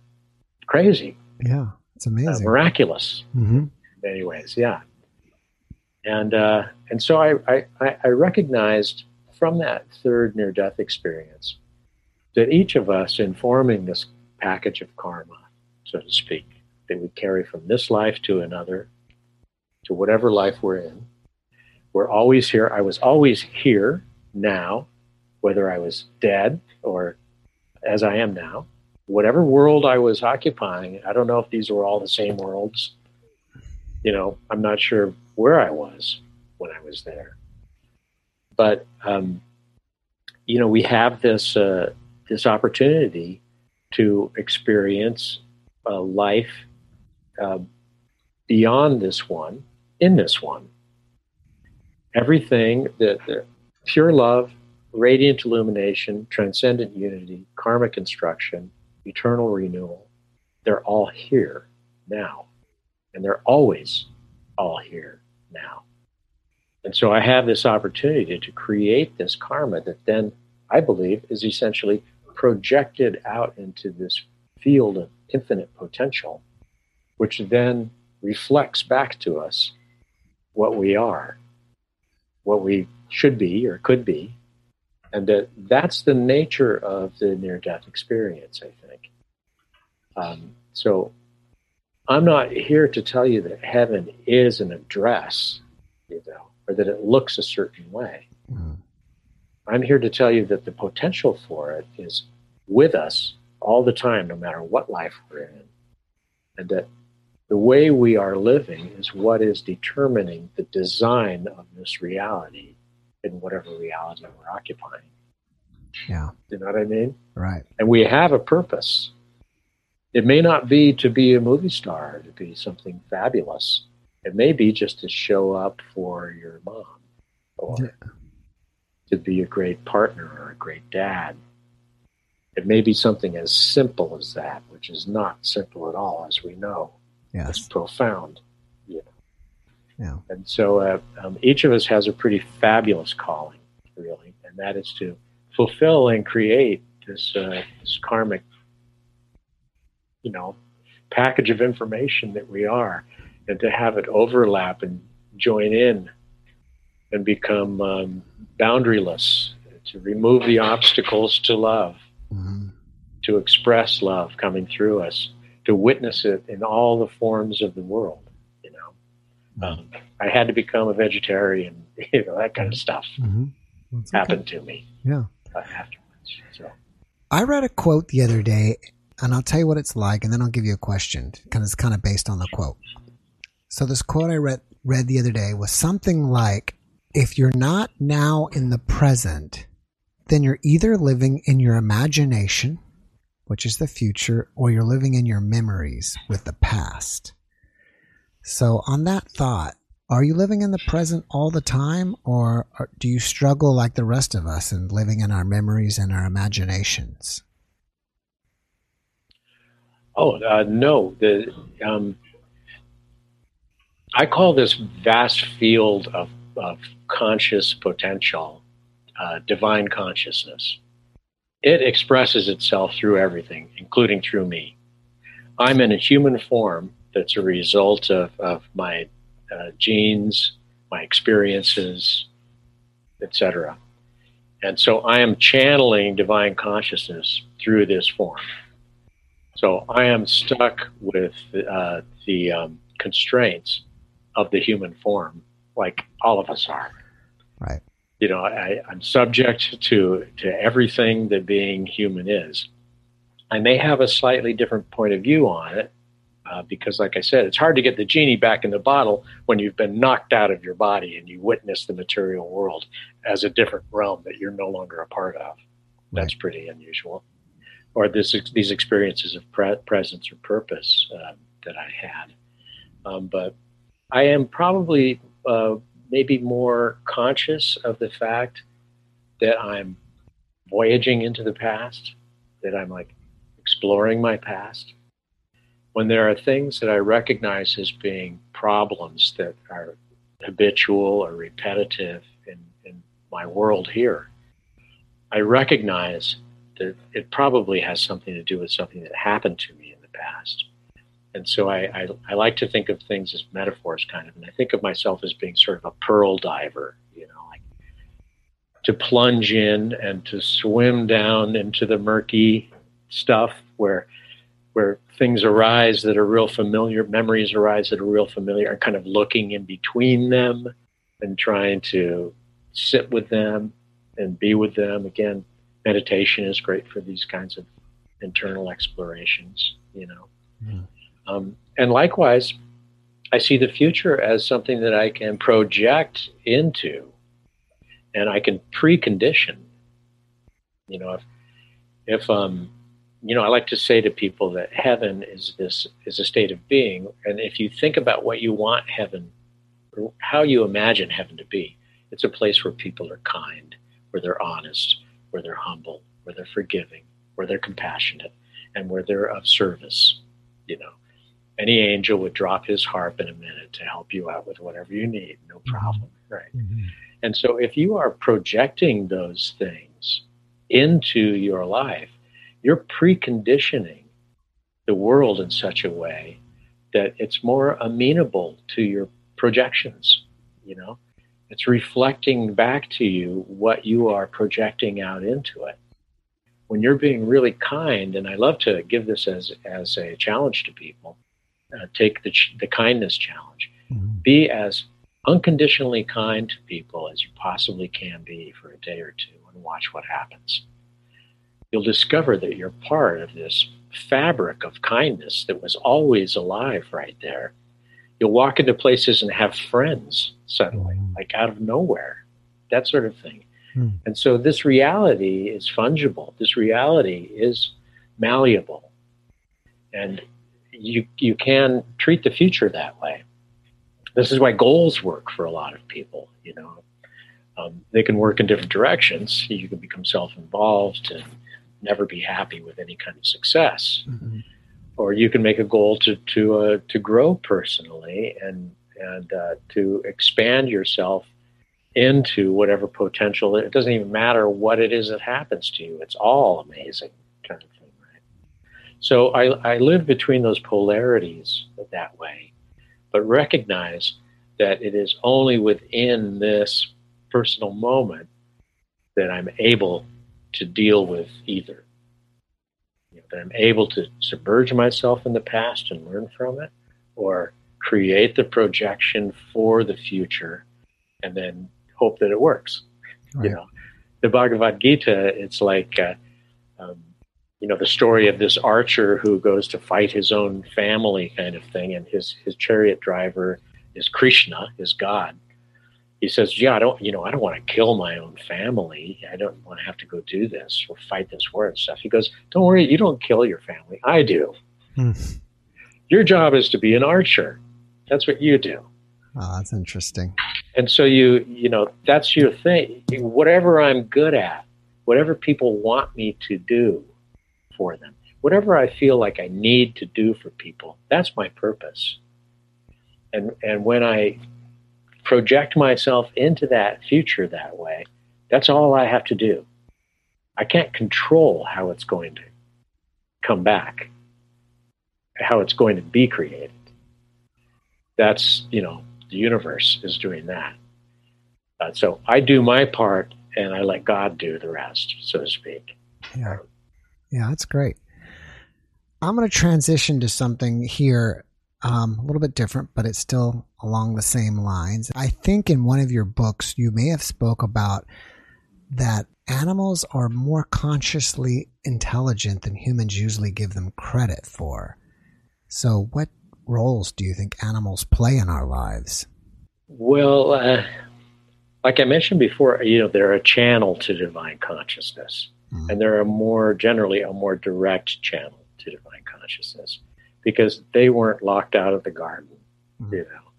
crazy. Yeah, it's amazing. Uh, miraculous mm-hmm. in many ways. Yeah. And, uh, and so I, I, I recognized from that third near death experience that each of us, in forming this package of karma, so to speak, that we carry from this life to another, to whatever life we're in, we're always here. I was always here now, whether I was dead or as I am now. Whatever world I was occupying, I don't know if these were all the same worlds. You know, I'm not sure where I was when I was there. But um, you know, we have this uh, this opportunity to experience a life uh, beyond this one, in this one. Everything that, that pure love, radiant illumination, transcendent unity, karma construction, eternal renewal, they're all here now. And they're always all here now. And so I have this opportunity to create this karma that then I believe is essentially projected out into this field of infinite potential, which then reflects back to us what we are, what we should be or could be. And that that's the nature of the near death experience, I think. Um, so I'm not here to tell you that heaven is an address, you know, or that it looks a certain way. Mm. I'm here to tell you that the potential for it is with us all the time, no matter what life we're in. And that the way we are living is what is determining the design of this reality in whatever reality we're occupying. Yeah. Do you know what I mean? Right. And we have a purpose. It may not be to be a movie star, to be something fabulous. It may be just to show up for your mom or yeah. to be a great partner or a great dad. It may be something as simple as that, which is not simple at all, as we know. Yes. Profound. You know? Yeah. And so uh, um, each of us has a pretty fabulous calling, really, and that is to fulfill and create this, uh, this karmic, you know, package of information that we are and to have it overlap and join in and become um, boundaryless, to remove the obstacles to love, mm-hmm. to express love coming through us, to witness it in all the forms of the world. You know, um, I had to become a vegetarian. (laughs) You know that kind of stuff mm-hmm. happened okay. to me. Yeah, uh, afterwards. So I read a quote the other day, and I'll tell you what it's like, and then I'll give you a question because it's kind of based on the quote. So this quote I read read the other day was something like, "If you're not now in the present, then you're either living in your imagination, which is the future, or you're living in your memories with the past." So on that thought, are you living in the present all the time, or do you struggle like the rest of us in living in our memories and our imaginations? Oh uh, no, the um, I call this vast field of, of conscious potential uh, divine consciousness. It expresses itself through everything, including through me. I'm in a human form that's a result of, of my uh, genes, my experiences, etc. And so I am channeling divine consciousness through this form. So I am stuck with uh, the um, constraints of the human form, like all of us are. You know, I, I'm subject to to everything that being human is. I may have a slightly different point of view on it uh, because, like I said, it's hard to get the genie back in the bottle when you've been knocked out of your body and you witness the material world as a different realm that you're no longer a part of. That's right. pretty unusual. Or this, these experiences of pre- presence or purpose uh, that I had. Um, but I am probably uh, maybe more conscious of the fact that I'm voyaging into the past, that I'm like exploring my past. When there are things that I recognize as being problems that are habitual or repetitive in, in my world here, I recognize that it probably has something to do with something that happened to me in the past and so I, I, I, like to think of things as metaphors, kind of, and I think of myself as being sort of a pearl diver, you know, like to plunge in and to swim down into the murky stuff where where things arise that are real familiar, memories arise that are real familiar, and kind of looking in between them and trying to sit with them and be with them. Again, meditation is great for these kinds of internal explorations, you know. Mm. Um, and likewise, I see the future as something that I can project into and I can precondition. You know, if, if um, you know, I like to say to people that heaven is this is a state of being, and if you think about what you want heaven, or how you imagine heaven to be, it's a place where people are kind, where they're honest, where they're humble, where they're forgiving, where they're compassionate, and where they're of service. You know, any angel would drop his harp in a minute to help you out with whatever you need, no mm-hmm. problem, right? Mm-hmm. And so, if you are projecting those things into your life you're preconditioning the world in such a way that it's more amenable to your projections you know it's reflecting back to you what you are projecting out into it when you're being really kind and i love to give this as as a challenge to people uh, take the, the kindness challenge mm-hmm. be as unconditionally kind to people as you possibly can be for a day or two and watch what happens you'll discover that you're part of this fabric of kindness that was always alive right there. You'll walk into places and have friends suddenly, mm. like out of nowhere, that sort of thing. Mm. And so this reality is fungible. This reality is malleable. And you, you can treat the future that way. This is why goals work for a lot of people, you know. Um, they can work in different directions. You can become self-involved and never be happy with any kind of success. Mm-hmm. Or you can make a goal to to uh, to grow personally and and uh, to expand yourself into whatever potential. It doesn't even matter what it is that happens to you. It's all amazing kind of? So I, I live between those polarities that way, but recognize that it is only within this personal moment that I'm able to deal with either. You know, that I'm able to submerge myself in the past and learn from it, or create the projection for the future and then hope that it works. Right. You know, the Bhagavad Gita, it's like, uh, um, you know, the story of this archer who goes to fight his own family kind of thing, and his, his chariot driver is Krishna, is God he says, "Yeah, I don't, you know, I don't want to kill my own family. I don't want to have to go do this or fight this war and stuff." He goes, "Don't worry, you don't kill your family. I do. Hmm. Your job is to be an archer. That's what you do." Oh, that's interesting. And so you, you know, that's your thing. Whatever I'm good at, whatever people want me to do for them, whatever I feel like I need to do for people, that's my purpose. And and when I project myself into that future that way, that's all I have to do. I can't control how it's going to come back, how it's going to be created. That's, you know, the universe is doing that. Uh, so I do my part and I let God do the rest, so to speak. Yeah. Yeah, that's great. I'm going to transition to something here um, a little bit different, but it's still along the same lines. I think in one of your books, you may have spoke about that animals are more consciously intelligent than humans usually give them credit for. So, what roles do you think animals play in our lives? Well, uh, like I mentioned before, you know, they're a channel to divine consciousness, mm. and they're a more generally a more direct channel to divine consciousness because they weren't locked out of the garden. Mm-hmm. You know,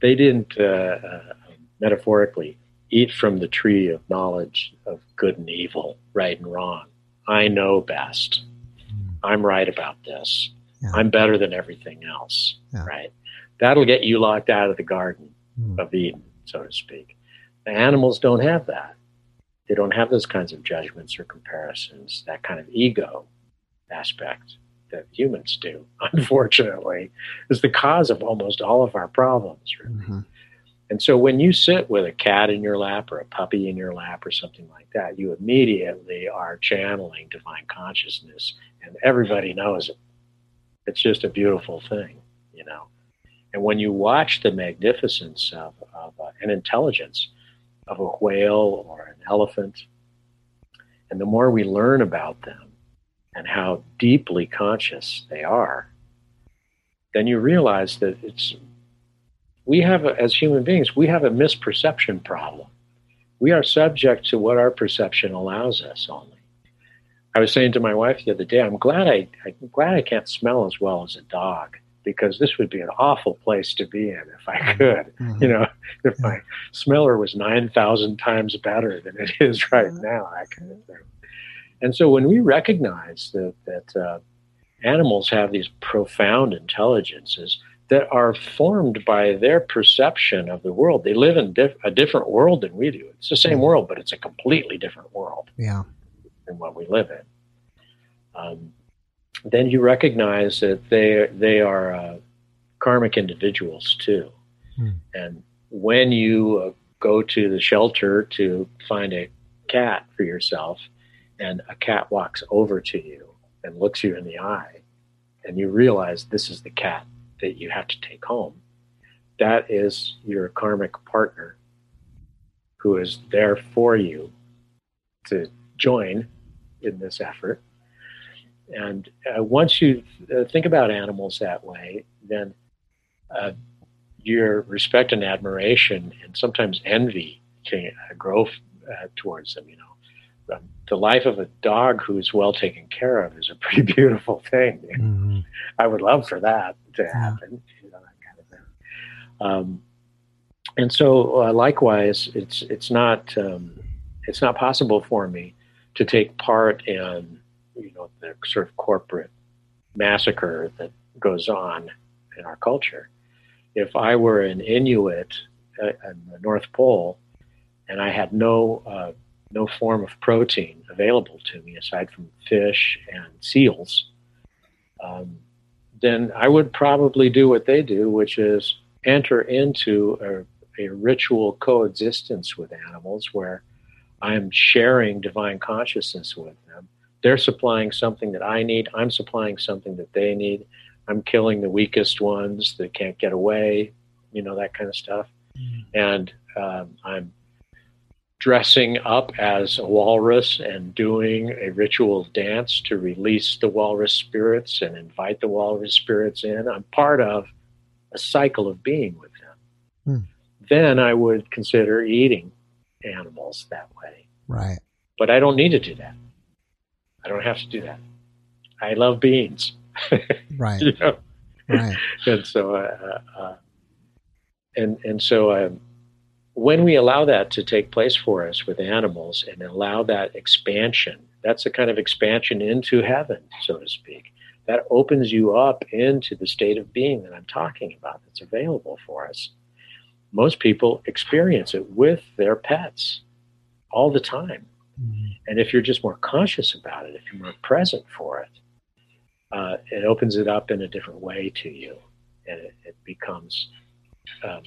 they didn't uh, uh, metaphorically eat from the tree of knowledge of good and evil, right and wrong. I know best. Mm-hmm. I'm right about this. Yeah. I'm better than everything else. Yeah. Right. That'll get you locked out of the garden mm-hmm. of Eden, so to speak. The animals don't have that. They don't have those kinds of judgments or comparisons, that kind of ego aspect that humans do, (laughs) unfortunately, is the cause of almost all of our problems. Really. Mm-hmm. And so when you sit with a cat in your lap or a puppy in your lap or something like that, you immediately are channeling divine consciousness, and everybody knows it. It's just a beautiful thing, you know. And when you watch the magnificence of, of uh, an intelligence of a whale or an elephant, and the more we learn about them and how deeply conscious they are, then you realize that it's we have a, as human beings we have a misperception problem. We are subject to what our perception allows us only. I was saying to my wife the other day, I'm glad I I'm glad I can't smell as well as a dog because this would be an awful place to be in if I mm-hmm. could. (laughs) Mm-hmm. You know, if my smeller was 9,000 times better than it is (laughs) right mm-hmm. now, that kind of thing. And so when we recognize that, that uh, animals have these profound intelligences that are formed by their perception of the world, they live in diff- a different world than we do. It's the same world, but it's a completely different world yeah. than what we live in. Um, then you recognize that they they are uh, karmic individuals too. Hmm. And when you uh, go to the shelter to find a cat for yourself, and a cat walks over to you and looks you in the eye, and you realize this is the cat that you have to take home, that is your karmic partner who is there for you to join in this effort and uh, once you uh, think about animals that way, then uh, your respect and admiration and sometimes envy can uh, grow uh, towards them. You know, um, the life of a dog who's well taken care of is a (laughs) pretty beautiful thing. Mm-hmm. I would love for that to happen. You know, that kind of thing. Um, and so, uh, likewise, it's it's not um, it's not possible for me to take part in you know the sort of corporate massacre that goes on in our culture. If I were an Inuit at the North Pole and I had no uh, no form of protein available to me aside from fish and seals, um, then I would probably do what they do, which is enter into a, a ritual coexistence with animals where I'm sharing divine consciousness with them they're supplying something that I need. I'm supplying something that they need. I'm killing the weakest ones that can't get away, you know, that kind of stuff. Mm-hmm. And um, I'm dressing up as a walrus and doing a ritual dance to release the walrus spirits and invite the walrus spirits in. I'm part of a cycle of being with them. Mm. Then I would consider eating animals that way. Right. But I don't need to do that. I don't have to do that. I love beans. (laughs) right. you know? Right. (laughs) and so, uh, uh, and and so, um, when we allow that to take place for us with animals and allow that expansion, that's a kind of expansion into heaven, so to speak. That opens you up into the state of being that I'm talking about. That's available for us. Most people experience it with their pets all the time. Mm-hmm. And if you're just more conscious about it, if you're more present for it, uh, it opens it up in a different way to you. And it, it becomes um,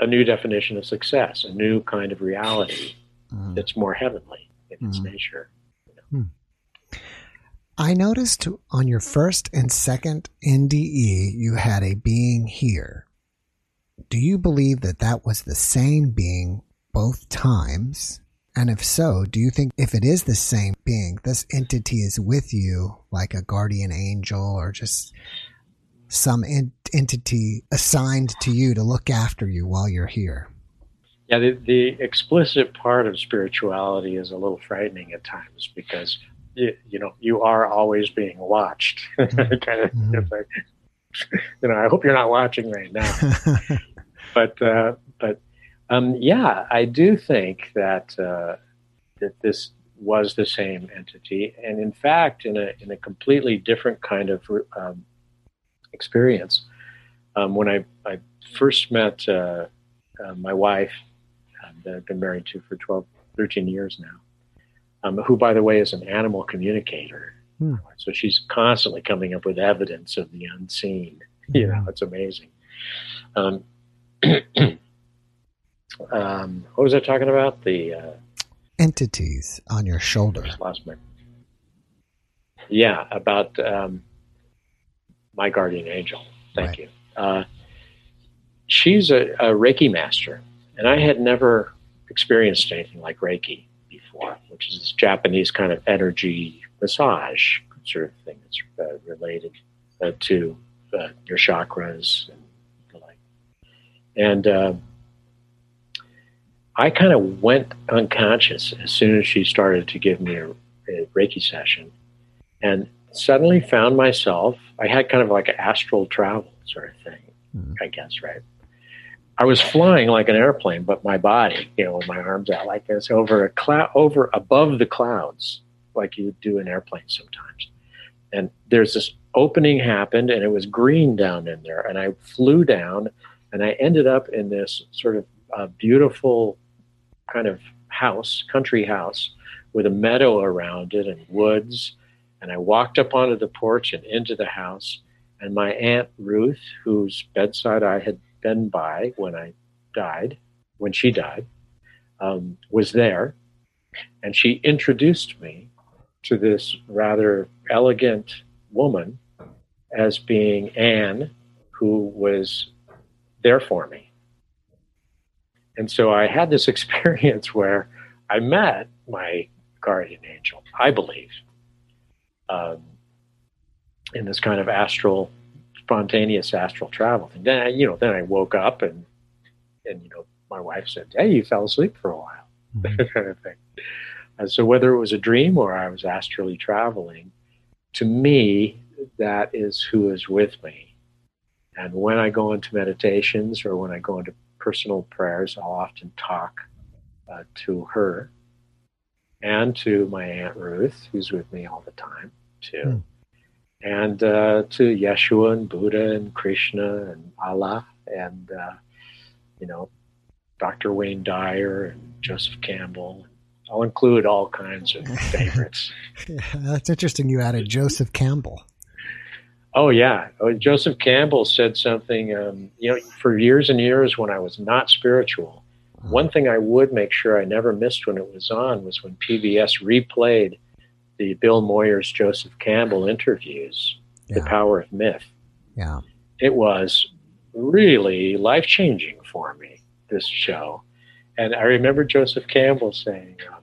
a new definition of success, a new kind of reality mm. that's more heavenly in its mm. nature. You know? mm. I noticed on your first and second NDE, you had a being here. Do you believe that that was the same being both times? And if so, do you think if it is the same being, this entity is with you like a guardian angel or just some ent- entity assigned to you to look after you while you're here? Yeah, the, the explicit part of spirituality is a little frightening at times because you, you know you are always being watched. (laughs) Mm-hmm. kind of, mm-hmm. like, (laughs) you know, I hope you're not watching right now. (laughs) but uh, um, yeah, I do think that uh, that this was the same entity, and in fact, in a in a completely different kind of um, experience. Um, when I, I first met uh, uh, my wife, um, that I've been married to for 12, 13 years now, um, who, by the way, is an animal communicator. Hmm. So she's constantly coming up with evidence of the unseen. (laughs) You know, it's amazing. (clears throat) Um, what was I talking about? The uh, entities on your shoulder. Lost my. Yeah, about um, my guardian angel. Thank right. you. Uh, she's a, a Reiki master, and I had never experienced anything like Reiki before, which is this Japanese kind of energy massage sort of thing that's uh, related uh, to uh, your chakras and the like. And uh, I kind of went unconscious as soon as she started to give me a, a Reiki session, and suddenly found myself. I had kind of like an astral travel sort of thing, mm-hmm. I guess, right? I was flying like an airplane, but my body, you know, with my arms out like this over a cloud, over above the clouds, like you would do an airplane sometimes. And there's this opening happened, and it was green down in there, and I flew down, and I ended up in this sort of uh, beautiful kind of house, country house, with a meadow around it and woods. And I walked up onto the porch and into the house, and my aunt Ruth, whose bedside I had been by when I died, when she died, um, was there. And she introduced me to this rather elegant woman as being Anne, who was there for me. And so I had this (laughs) experience where I met my guardian angel, I believe, um, in this kind of astral spontaneous astral travel thing. Then I, you know, then I woke up and and you know, my wife said, "Hey, you fell asleep for a while," (laughs) mm-hmm. kind of thing. And so whether it was a dream or I was astrally traveling, to me, that is who is with me. And when I go into meditations or when I go into personal prayers, I'll often talk uh, to her and to my Aunt Ruth, who's with me all the time, too. Mm and uh, to Yeshua and Buddha and Krishna and Allah and uh, you know Dr. Wayne Dyer and Joseph Campbell. I'll include all kinds of (laughs) favorites. yeah, that's interesting. You added Joseph Campbell. Oh yeah, oh, Joseph Campbell said something. Um, you know, for years and years when I was not spiritual, uh-huh. one thing I would make sure I never missed when it was on was when PBS replayed the Bill Moyers Joseph Campbell interviews, yeah. The Power of Myth. Yeah. It was really life changing for me, this show. And I remember Joseph Campbell saying, um,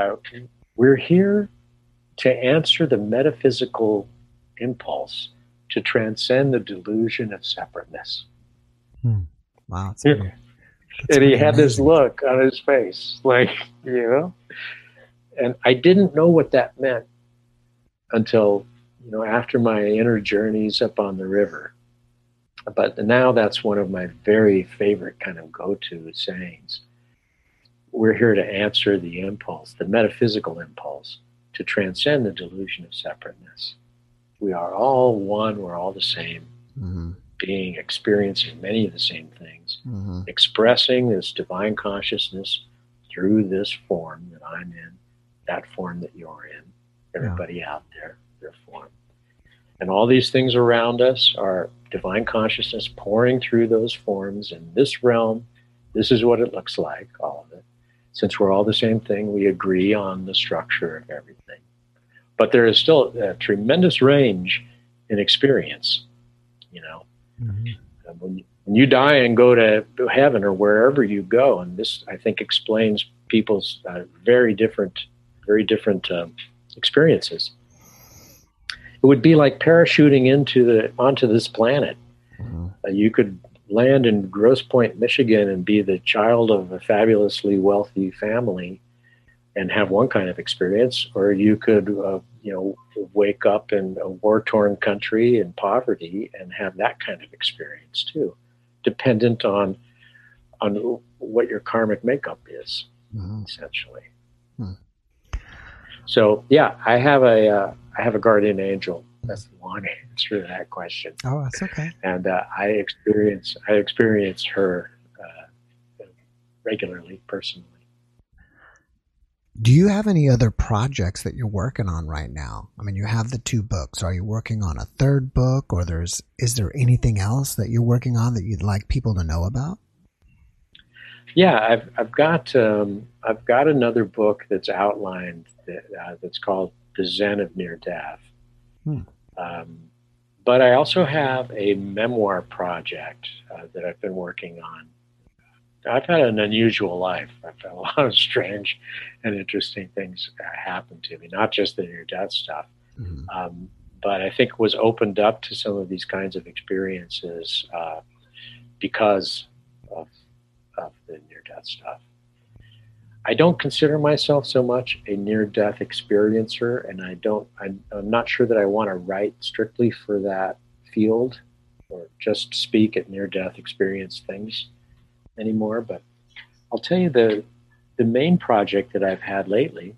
uh, We're here to answer the metaphysical impulse to transcend the delusion of separateness. Hmm. Wow. That's and he had amazing. this look on his face, (laughs) like, you know, and I didn't know what that meant until you know after my inner journeys up on the river. But now that's one of my very favorite kind of go-to sayings. We're here to answer the impulse, the metaphysical impulse, to transcend the delusion of separateness. We are all one. We're all the same. Mm-hmm. Being experiencing many of the same things, mm-hmm. expressing this divine consciousness through this form that I'm in, that form that you're in, everybody yeah. out there, their form. And all these things around us are divine consciousness pouring through those forms in this realm. This is what it looks like, all of it. Since we're all the same thing, we agree on the structure of everything. But there is still a tremendous range in experience, you know. Mm-hmm. When, you, when you die and go to heaven or wherever you go, and this, I think, explains people's uh, very different very different um, experiences. It would be like parachuting into the onto this planet. Mm-hmm. Uh, you could land in Grosse Pointe, Michigan, and be the child of a fabulously wealthy family and have one kind of experience, or you could, uh, you know, wake up in a war-torn country in poverty and have that kind of experience too, dependent on on what your karmic makeup is, mm-hmm. essentially. Hmm. So yeah, I have a uh, I have a guardian angel. That's the long (laughs) answer to that question. Oh, that's okay. And uh, I experience I experience her uh, regularly, personally. Do you have any other projects that you're working on right now? I mean, you have the two books. Are you working on a third book, or there's is there anything else that you're working on that you'd like people to know about? Yeah, I've I've got um, I've got another book that's outlined that, uh, that's called The Zen of Near Death. Hmm. Um, but I also have a memoir project uh, that I've been working on. I've had an unusual life. I've had a (laughs) lot of strange and interesting things happen to me, not just the near death stuff, mm-hmm. um, but I think was opened up to some of these kinds of experiences uh, because of, of the near death stuff. I don't consider myself so much a near death experiencer, and I don't, I'm, I'm not sure that I want to write strictly for that field or just speak at near death experience things anymore. But I'll tell you the, the main project that I've had lately,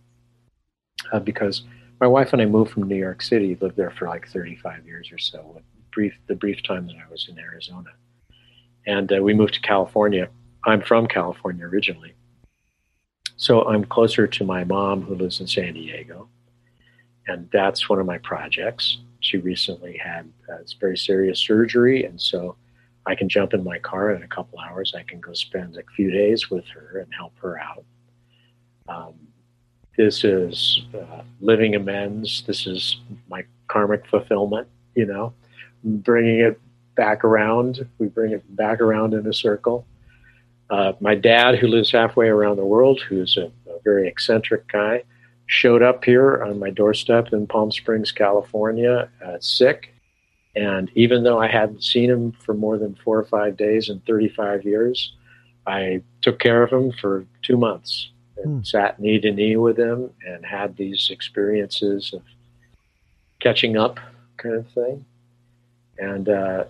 uh, because my wife and I moved from New York City, lived there for like 35 years or so, brief, the brief time that I was in Arizona. And uh, we moved to California. I'm from California originally so I'm closer to my mom who lives in San Diego. And that's one of my projects. She recently had uh, very serious surgery. And so I can jump in my car in a couple hours. I can go spend a few days with her and help her out. Um, this is uh, living amends. This is my karmic fulfillment, you know, bringing it back around. We bring it back around in a circle. Uh, my dad, who lives halfway around the world, who's a, a, very eccentric guy, showed up here on my doorstep in Palm Springs, California, uh, sick. And even though I hadn't seen him for more than four or five days in 35 years, I took care of him for two months and hmm. sat knee to knee with him and had these experiences of catching up kind of thing. And uh,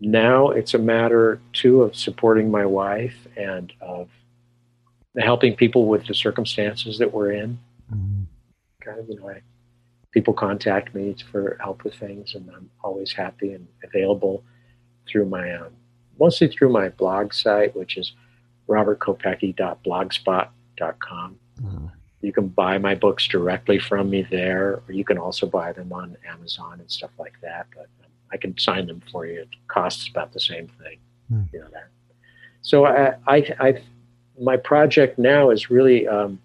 now it's a matter too of supporting my wife and of helping people with the circumstances that we're in. Mm-hmm. Kind of, you know, I, people contact me for help with things, and I'm always happy and available through my um, mostly through my blog site, which is robertkopecky.blogspot.com. Mm-hmm. You can buy my books directly from me there, or you can also buy them on Amazon and stuff like that. But I can sign them for you. It costs about the same thing. Hmm. You know that. So I, I, I, my project now is really um,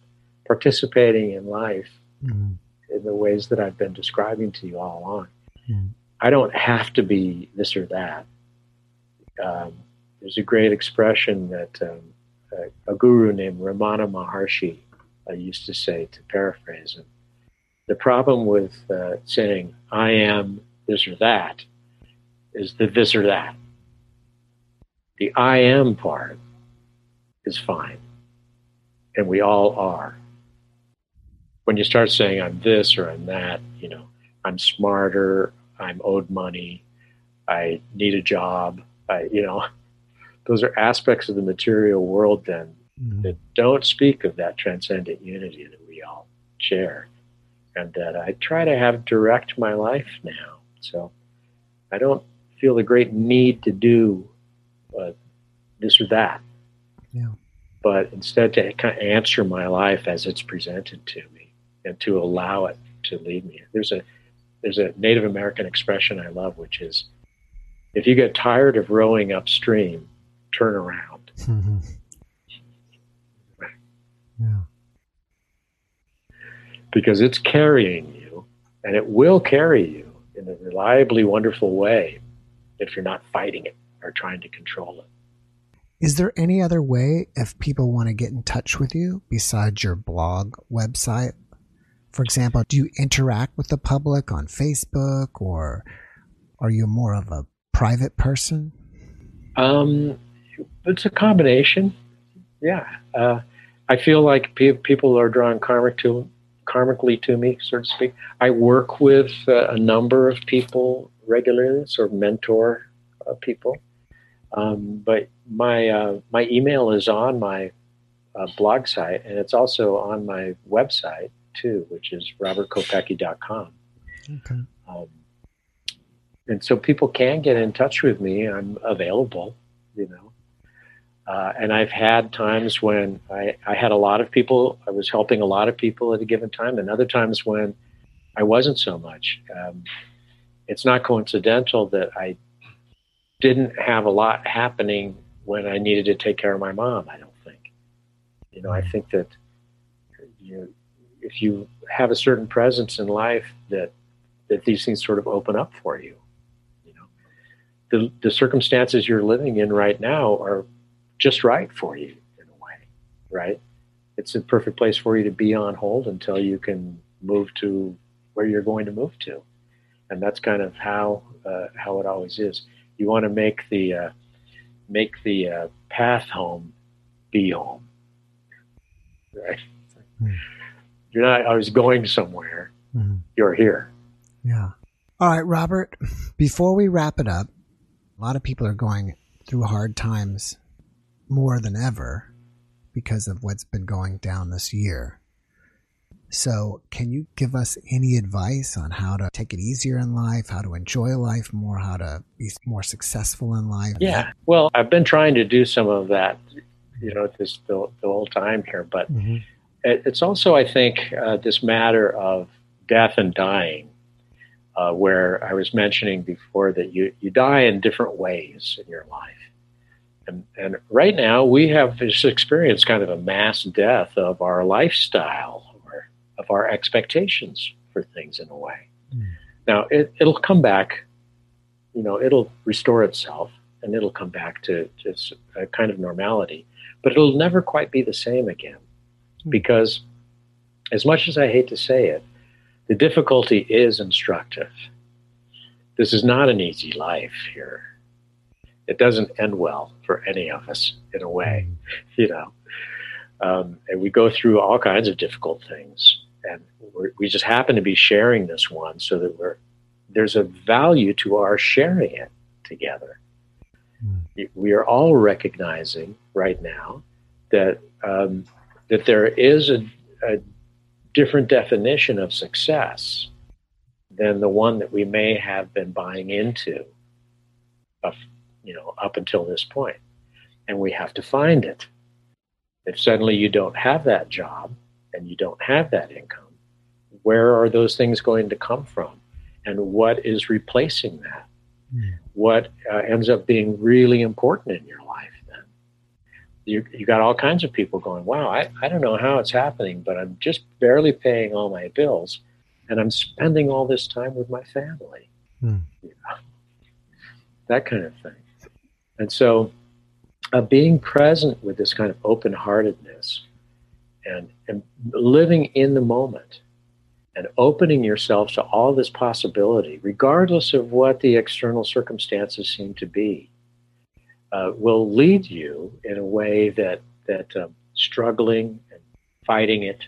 participating in life mm. In the ways that I've been describing to you all along. Mm. I don't have to be this or that. Um, there's a great expression that um, a, a, guru named Ramana Maharshi uh, used to say, to paraphrase him. The problem with uh, saying, I am this or that, is the this or that. The I am part is fine. And we all are. When you start saying I'm this or I'm that, you know, I'm smarter, I'm owed money, I need a job, I, you know, (laughs) those are aspects of the material world then mm-hmm. that don't speak of that transcendent unity that we all share. And that I try to have direct my life now. So I don't feel a great need to do uh, this or that. Yeah. But instead, to kind of answer my life as it's presented to me, and to allow it to lead me. There's a there's a Native American expression I love, which is, "If you get tired of rowing upstream, turn around." Mm-hmm. (laughs) Yeah. Because it's carrying you, and it will carry you in a reliably wonderful way if you're not fighting it or trying to control it. Is there any other way if people want to get in touch with you besides your blog website? For example, do you interact with the public on Facebook or are you more of a private person? Um, it's a combination. Yeah. Uh, I feel like pe- people are drawn karmic to, karmically to me, so to speak. I work with uh, a number of people regularly, sort of mentor uh, people. Um, but my uh, my email is on my uh, blog site, and it's also on my website too, which is robertkopecky.com. Okay. Um, and so people can get in touch with me. I'm available, you know. Uh, and I've had times when I, I had a lot of people, I was helping a lot of people at a given time, and other times when I wasn't so much. Um, it's not coincidental that I didn't have a lot happening when I needed to take care of my mom. I don't think. You know, I mm. think that you, if you have a certain presence in life, that that these things sort of open up for you. You know, the the circumstances you're living in right now are just right for you in a way, right? It's a perfect place for you to be on hold until you can move to where you're going to move to, and that's kind of how uh, how it always is. You want to make the uh, make the uh, path home be home, right? You're not always going somewhere. Mm. You're here. Yeah. All right, Robert. Before we wrap it up, a lot of people are going through hard times more than ever because of what's been going down this year. So, can you give us any advice on how to take it easier in life, how to enjoy life more, how to be more successful in life? Yeah. Well, I've been trying to do some of that, you know, this the, the whole time here, but mm-hmm. It, it's also, I think, uh, this matter of death and dying, uh, where I was mentioning before that you you die in different ways in your life. And, and right now, we have this experience kind of a mass death of our lifestyle or of our expectations for things in a way. Mm. Now, it, it'll come back, you know, it'll restore itself and it'll come back to just a kind of normality, but it'll never quite be the same again. Because, as much as I hate to say it, the difficulty is instructive. This is not an easy life here. It doesn't end well for any of us in a way, (laughs) you know. Um, and we go through all kinds of difficult things and we just happen to be sharing this one so that we're there's a value to our sharing it together. Mm. We are all recognizing right now that um, that there is a, a different definition of success than the one that we may have been buying into, of, you know, up until this point, and we have to find it. If suddenly you don't have that job, and you don't have that income, where are those things going to come from? And what is replacing that? Mm. What uh, ends up being really important in your life? You, you got all kinds of people going, wow, I, I don't know how it's happening, but I'm just barely paying all my bills and I'm spending all this time with my family. Mm. You know, that kind of thing. And so uh, being present with this kind of open heartedness and, and living in the moment and opening yourself to all this possibility, regardless of what the external circumstances seem to be, uh, will lead you in a way that that um, struggling and fighting it,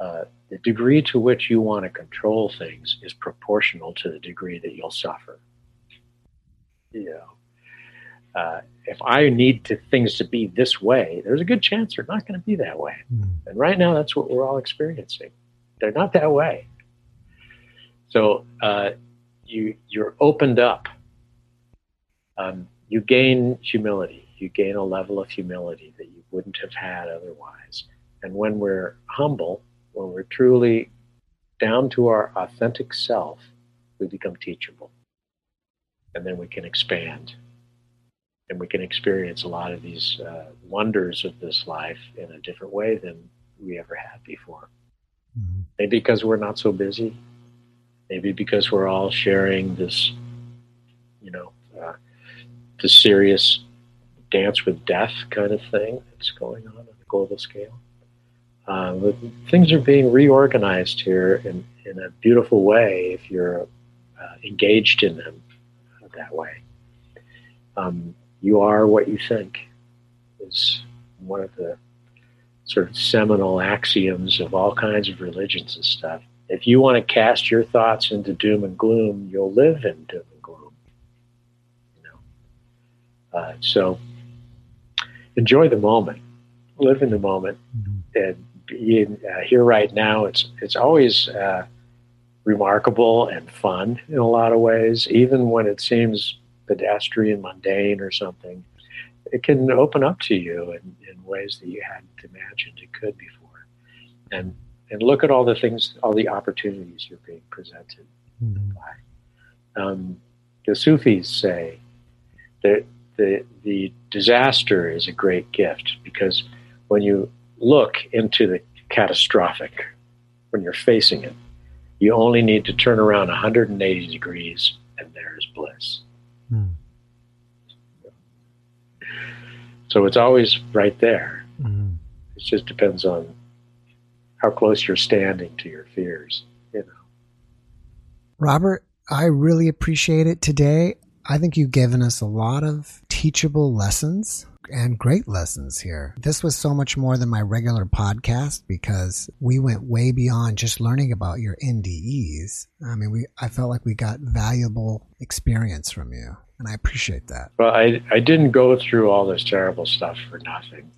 uh, the degree to which you want to control things is proportional to the degree that you'll suffer. You know, uh, if I need to, things to be this way, there's a good chance they're not going to be that way. Mm. And right now, that's what we're all experiencing. They're not that way. So uh, you you're opened up. Um, you gain humility. You gain a level of humility that you wouldn't have had otherwise. And when we're humble, when we're truly down to our authentic self, we become teachable. And then we can expand and we can experience a lot of these uh, wonders of this life in a different way than we ever had before. Mm-hmm. Maybe because we're not so busy. Maybe because we're all sharing this, you know, the serious dance with death kind of thing that's going on on a global scale. Uh, things are being reorganized here in, in a beautiful way if you're uh, engaged in them that way. Um, you are what you think is one of the sort of seminal axioms of all kinds of religions and stuff. If you want to cast your thoughts into doom and gloom, you'll live in doom and gloom. You know, uh, so enjoy the moment, live in the moment, mm-hmm. and be in, uh, here right now. It's it's always uh, remarkable and fun in a lot of ways, even when it seems pedestrian, mundane, or something it can open up to you in, in ways that you hadn't imagined it could before. And and look at all the things, all the opportunities you're being presented mm-hmm. by. Um, the Sufis say that the the disaster is a great gift because when you look into the catastrophic, when you're facing it, you only need to turn around 180 degrees and there's bliss. Mm. So it's always right there. Mm. It just depends on how close you're standing to your fears, you know. Robert, I really appreciate it today. I think you've given us a lot of teachable lessons and great lessons here. This was so much more than my regular podcast because we went way beyond just learning about your NDEs. I mean, we I felt like we got valuable experience from you. And I appreciate that. Well, I, I didn't go through all this terrible stuff for nothing.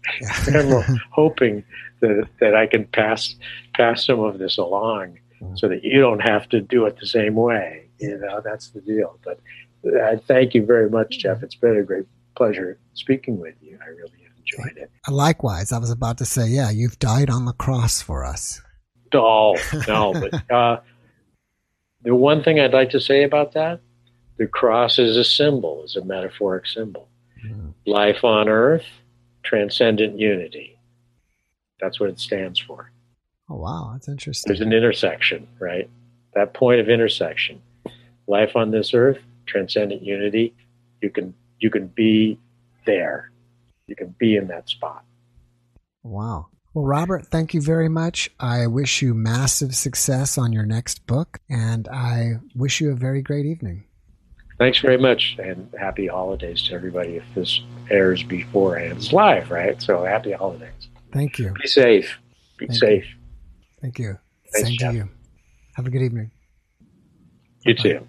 (laughs) I'm (laughs) hoping that, that I can pass pass some of this along mm-hmm. so that you don't have to do it the same way. You know, that's the deal. But I thank you very much, Jeff. It's been a great pleasure speaking with you. I really enjoyed it. Likewise, I was about to say, yeah, you've died on the cross for us. Oh, (laughs) no, but uh, the one thing I'd like to say about that, the cross is a symbol, is a metaphoric symbol. Mm. Life on earth, transcendent unity. That's what it stands for. Oh, wow, that's interesting. There's an intersection, right? That point of intersection. Life on this earth, transcendent unity, you can you can be there. You can be in that spot. Wow. Well, Robert, thank you very much. I wish you massive success on your next book, and I wish you a very great evening. Thanks very much, and happy holidays to everybody. If this airs beforehand, it's live, right? So happy holidays. Thank you. Be safe. Be Thank safe. You. Thank you. Thanks, Same Jeff. to you. Have a good evening. You Bye-bye. too.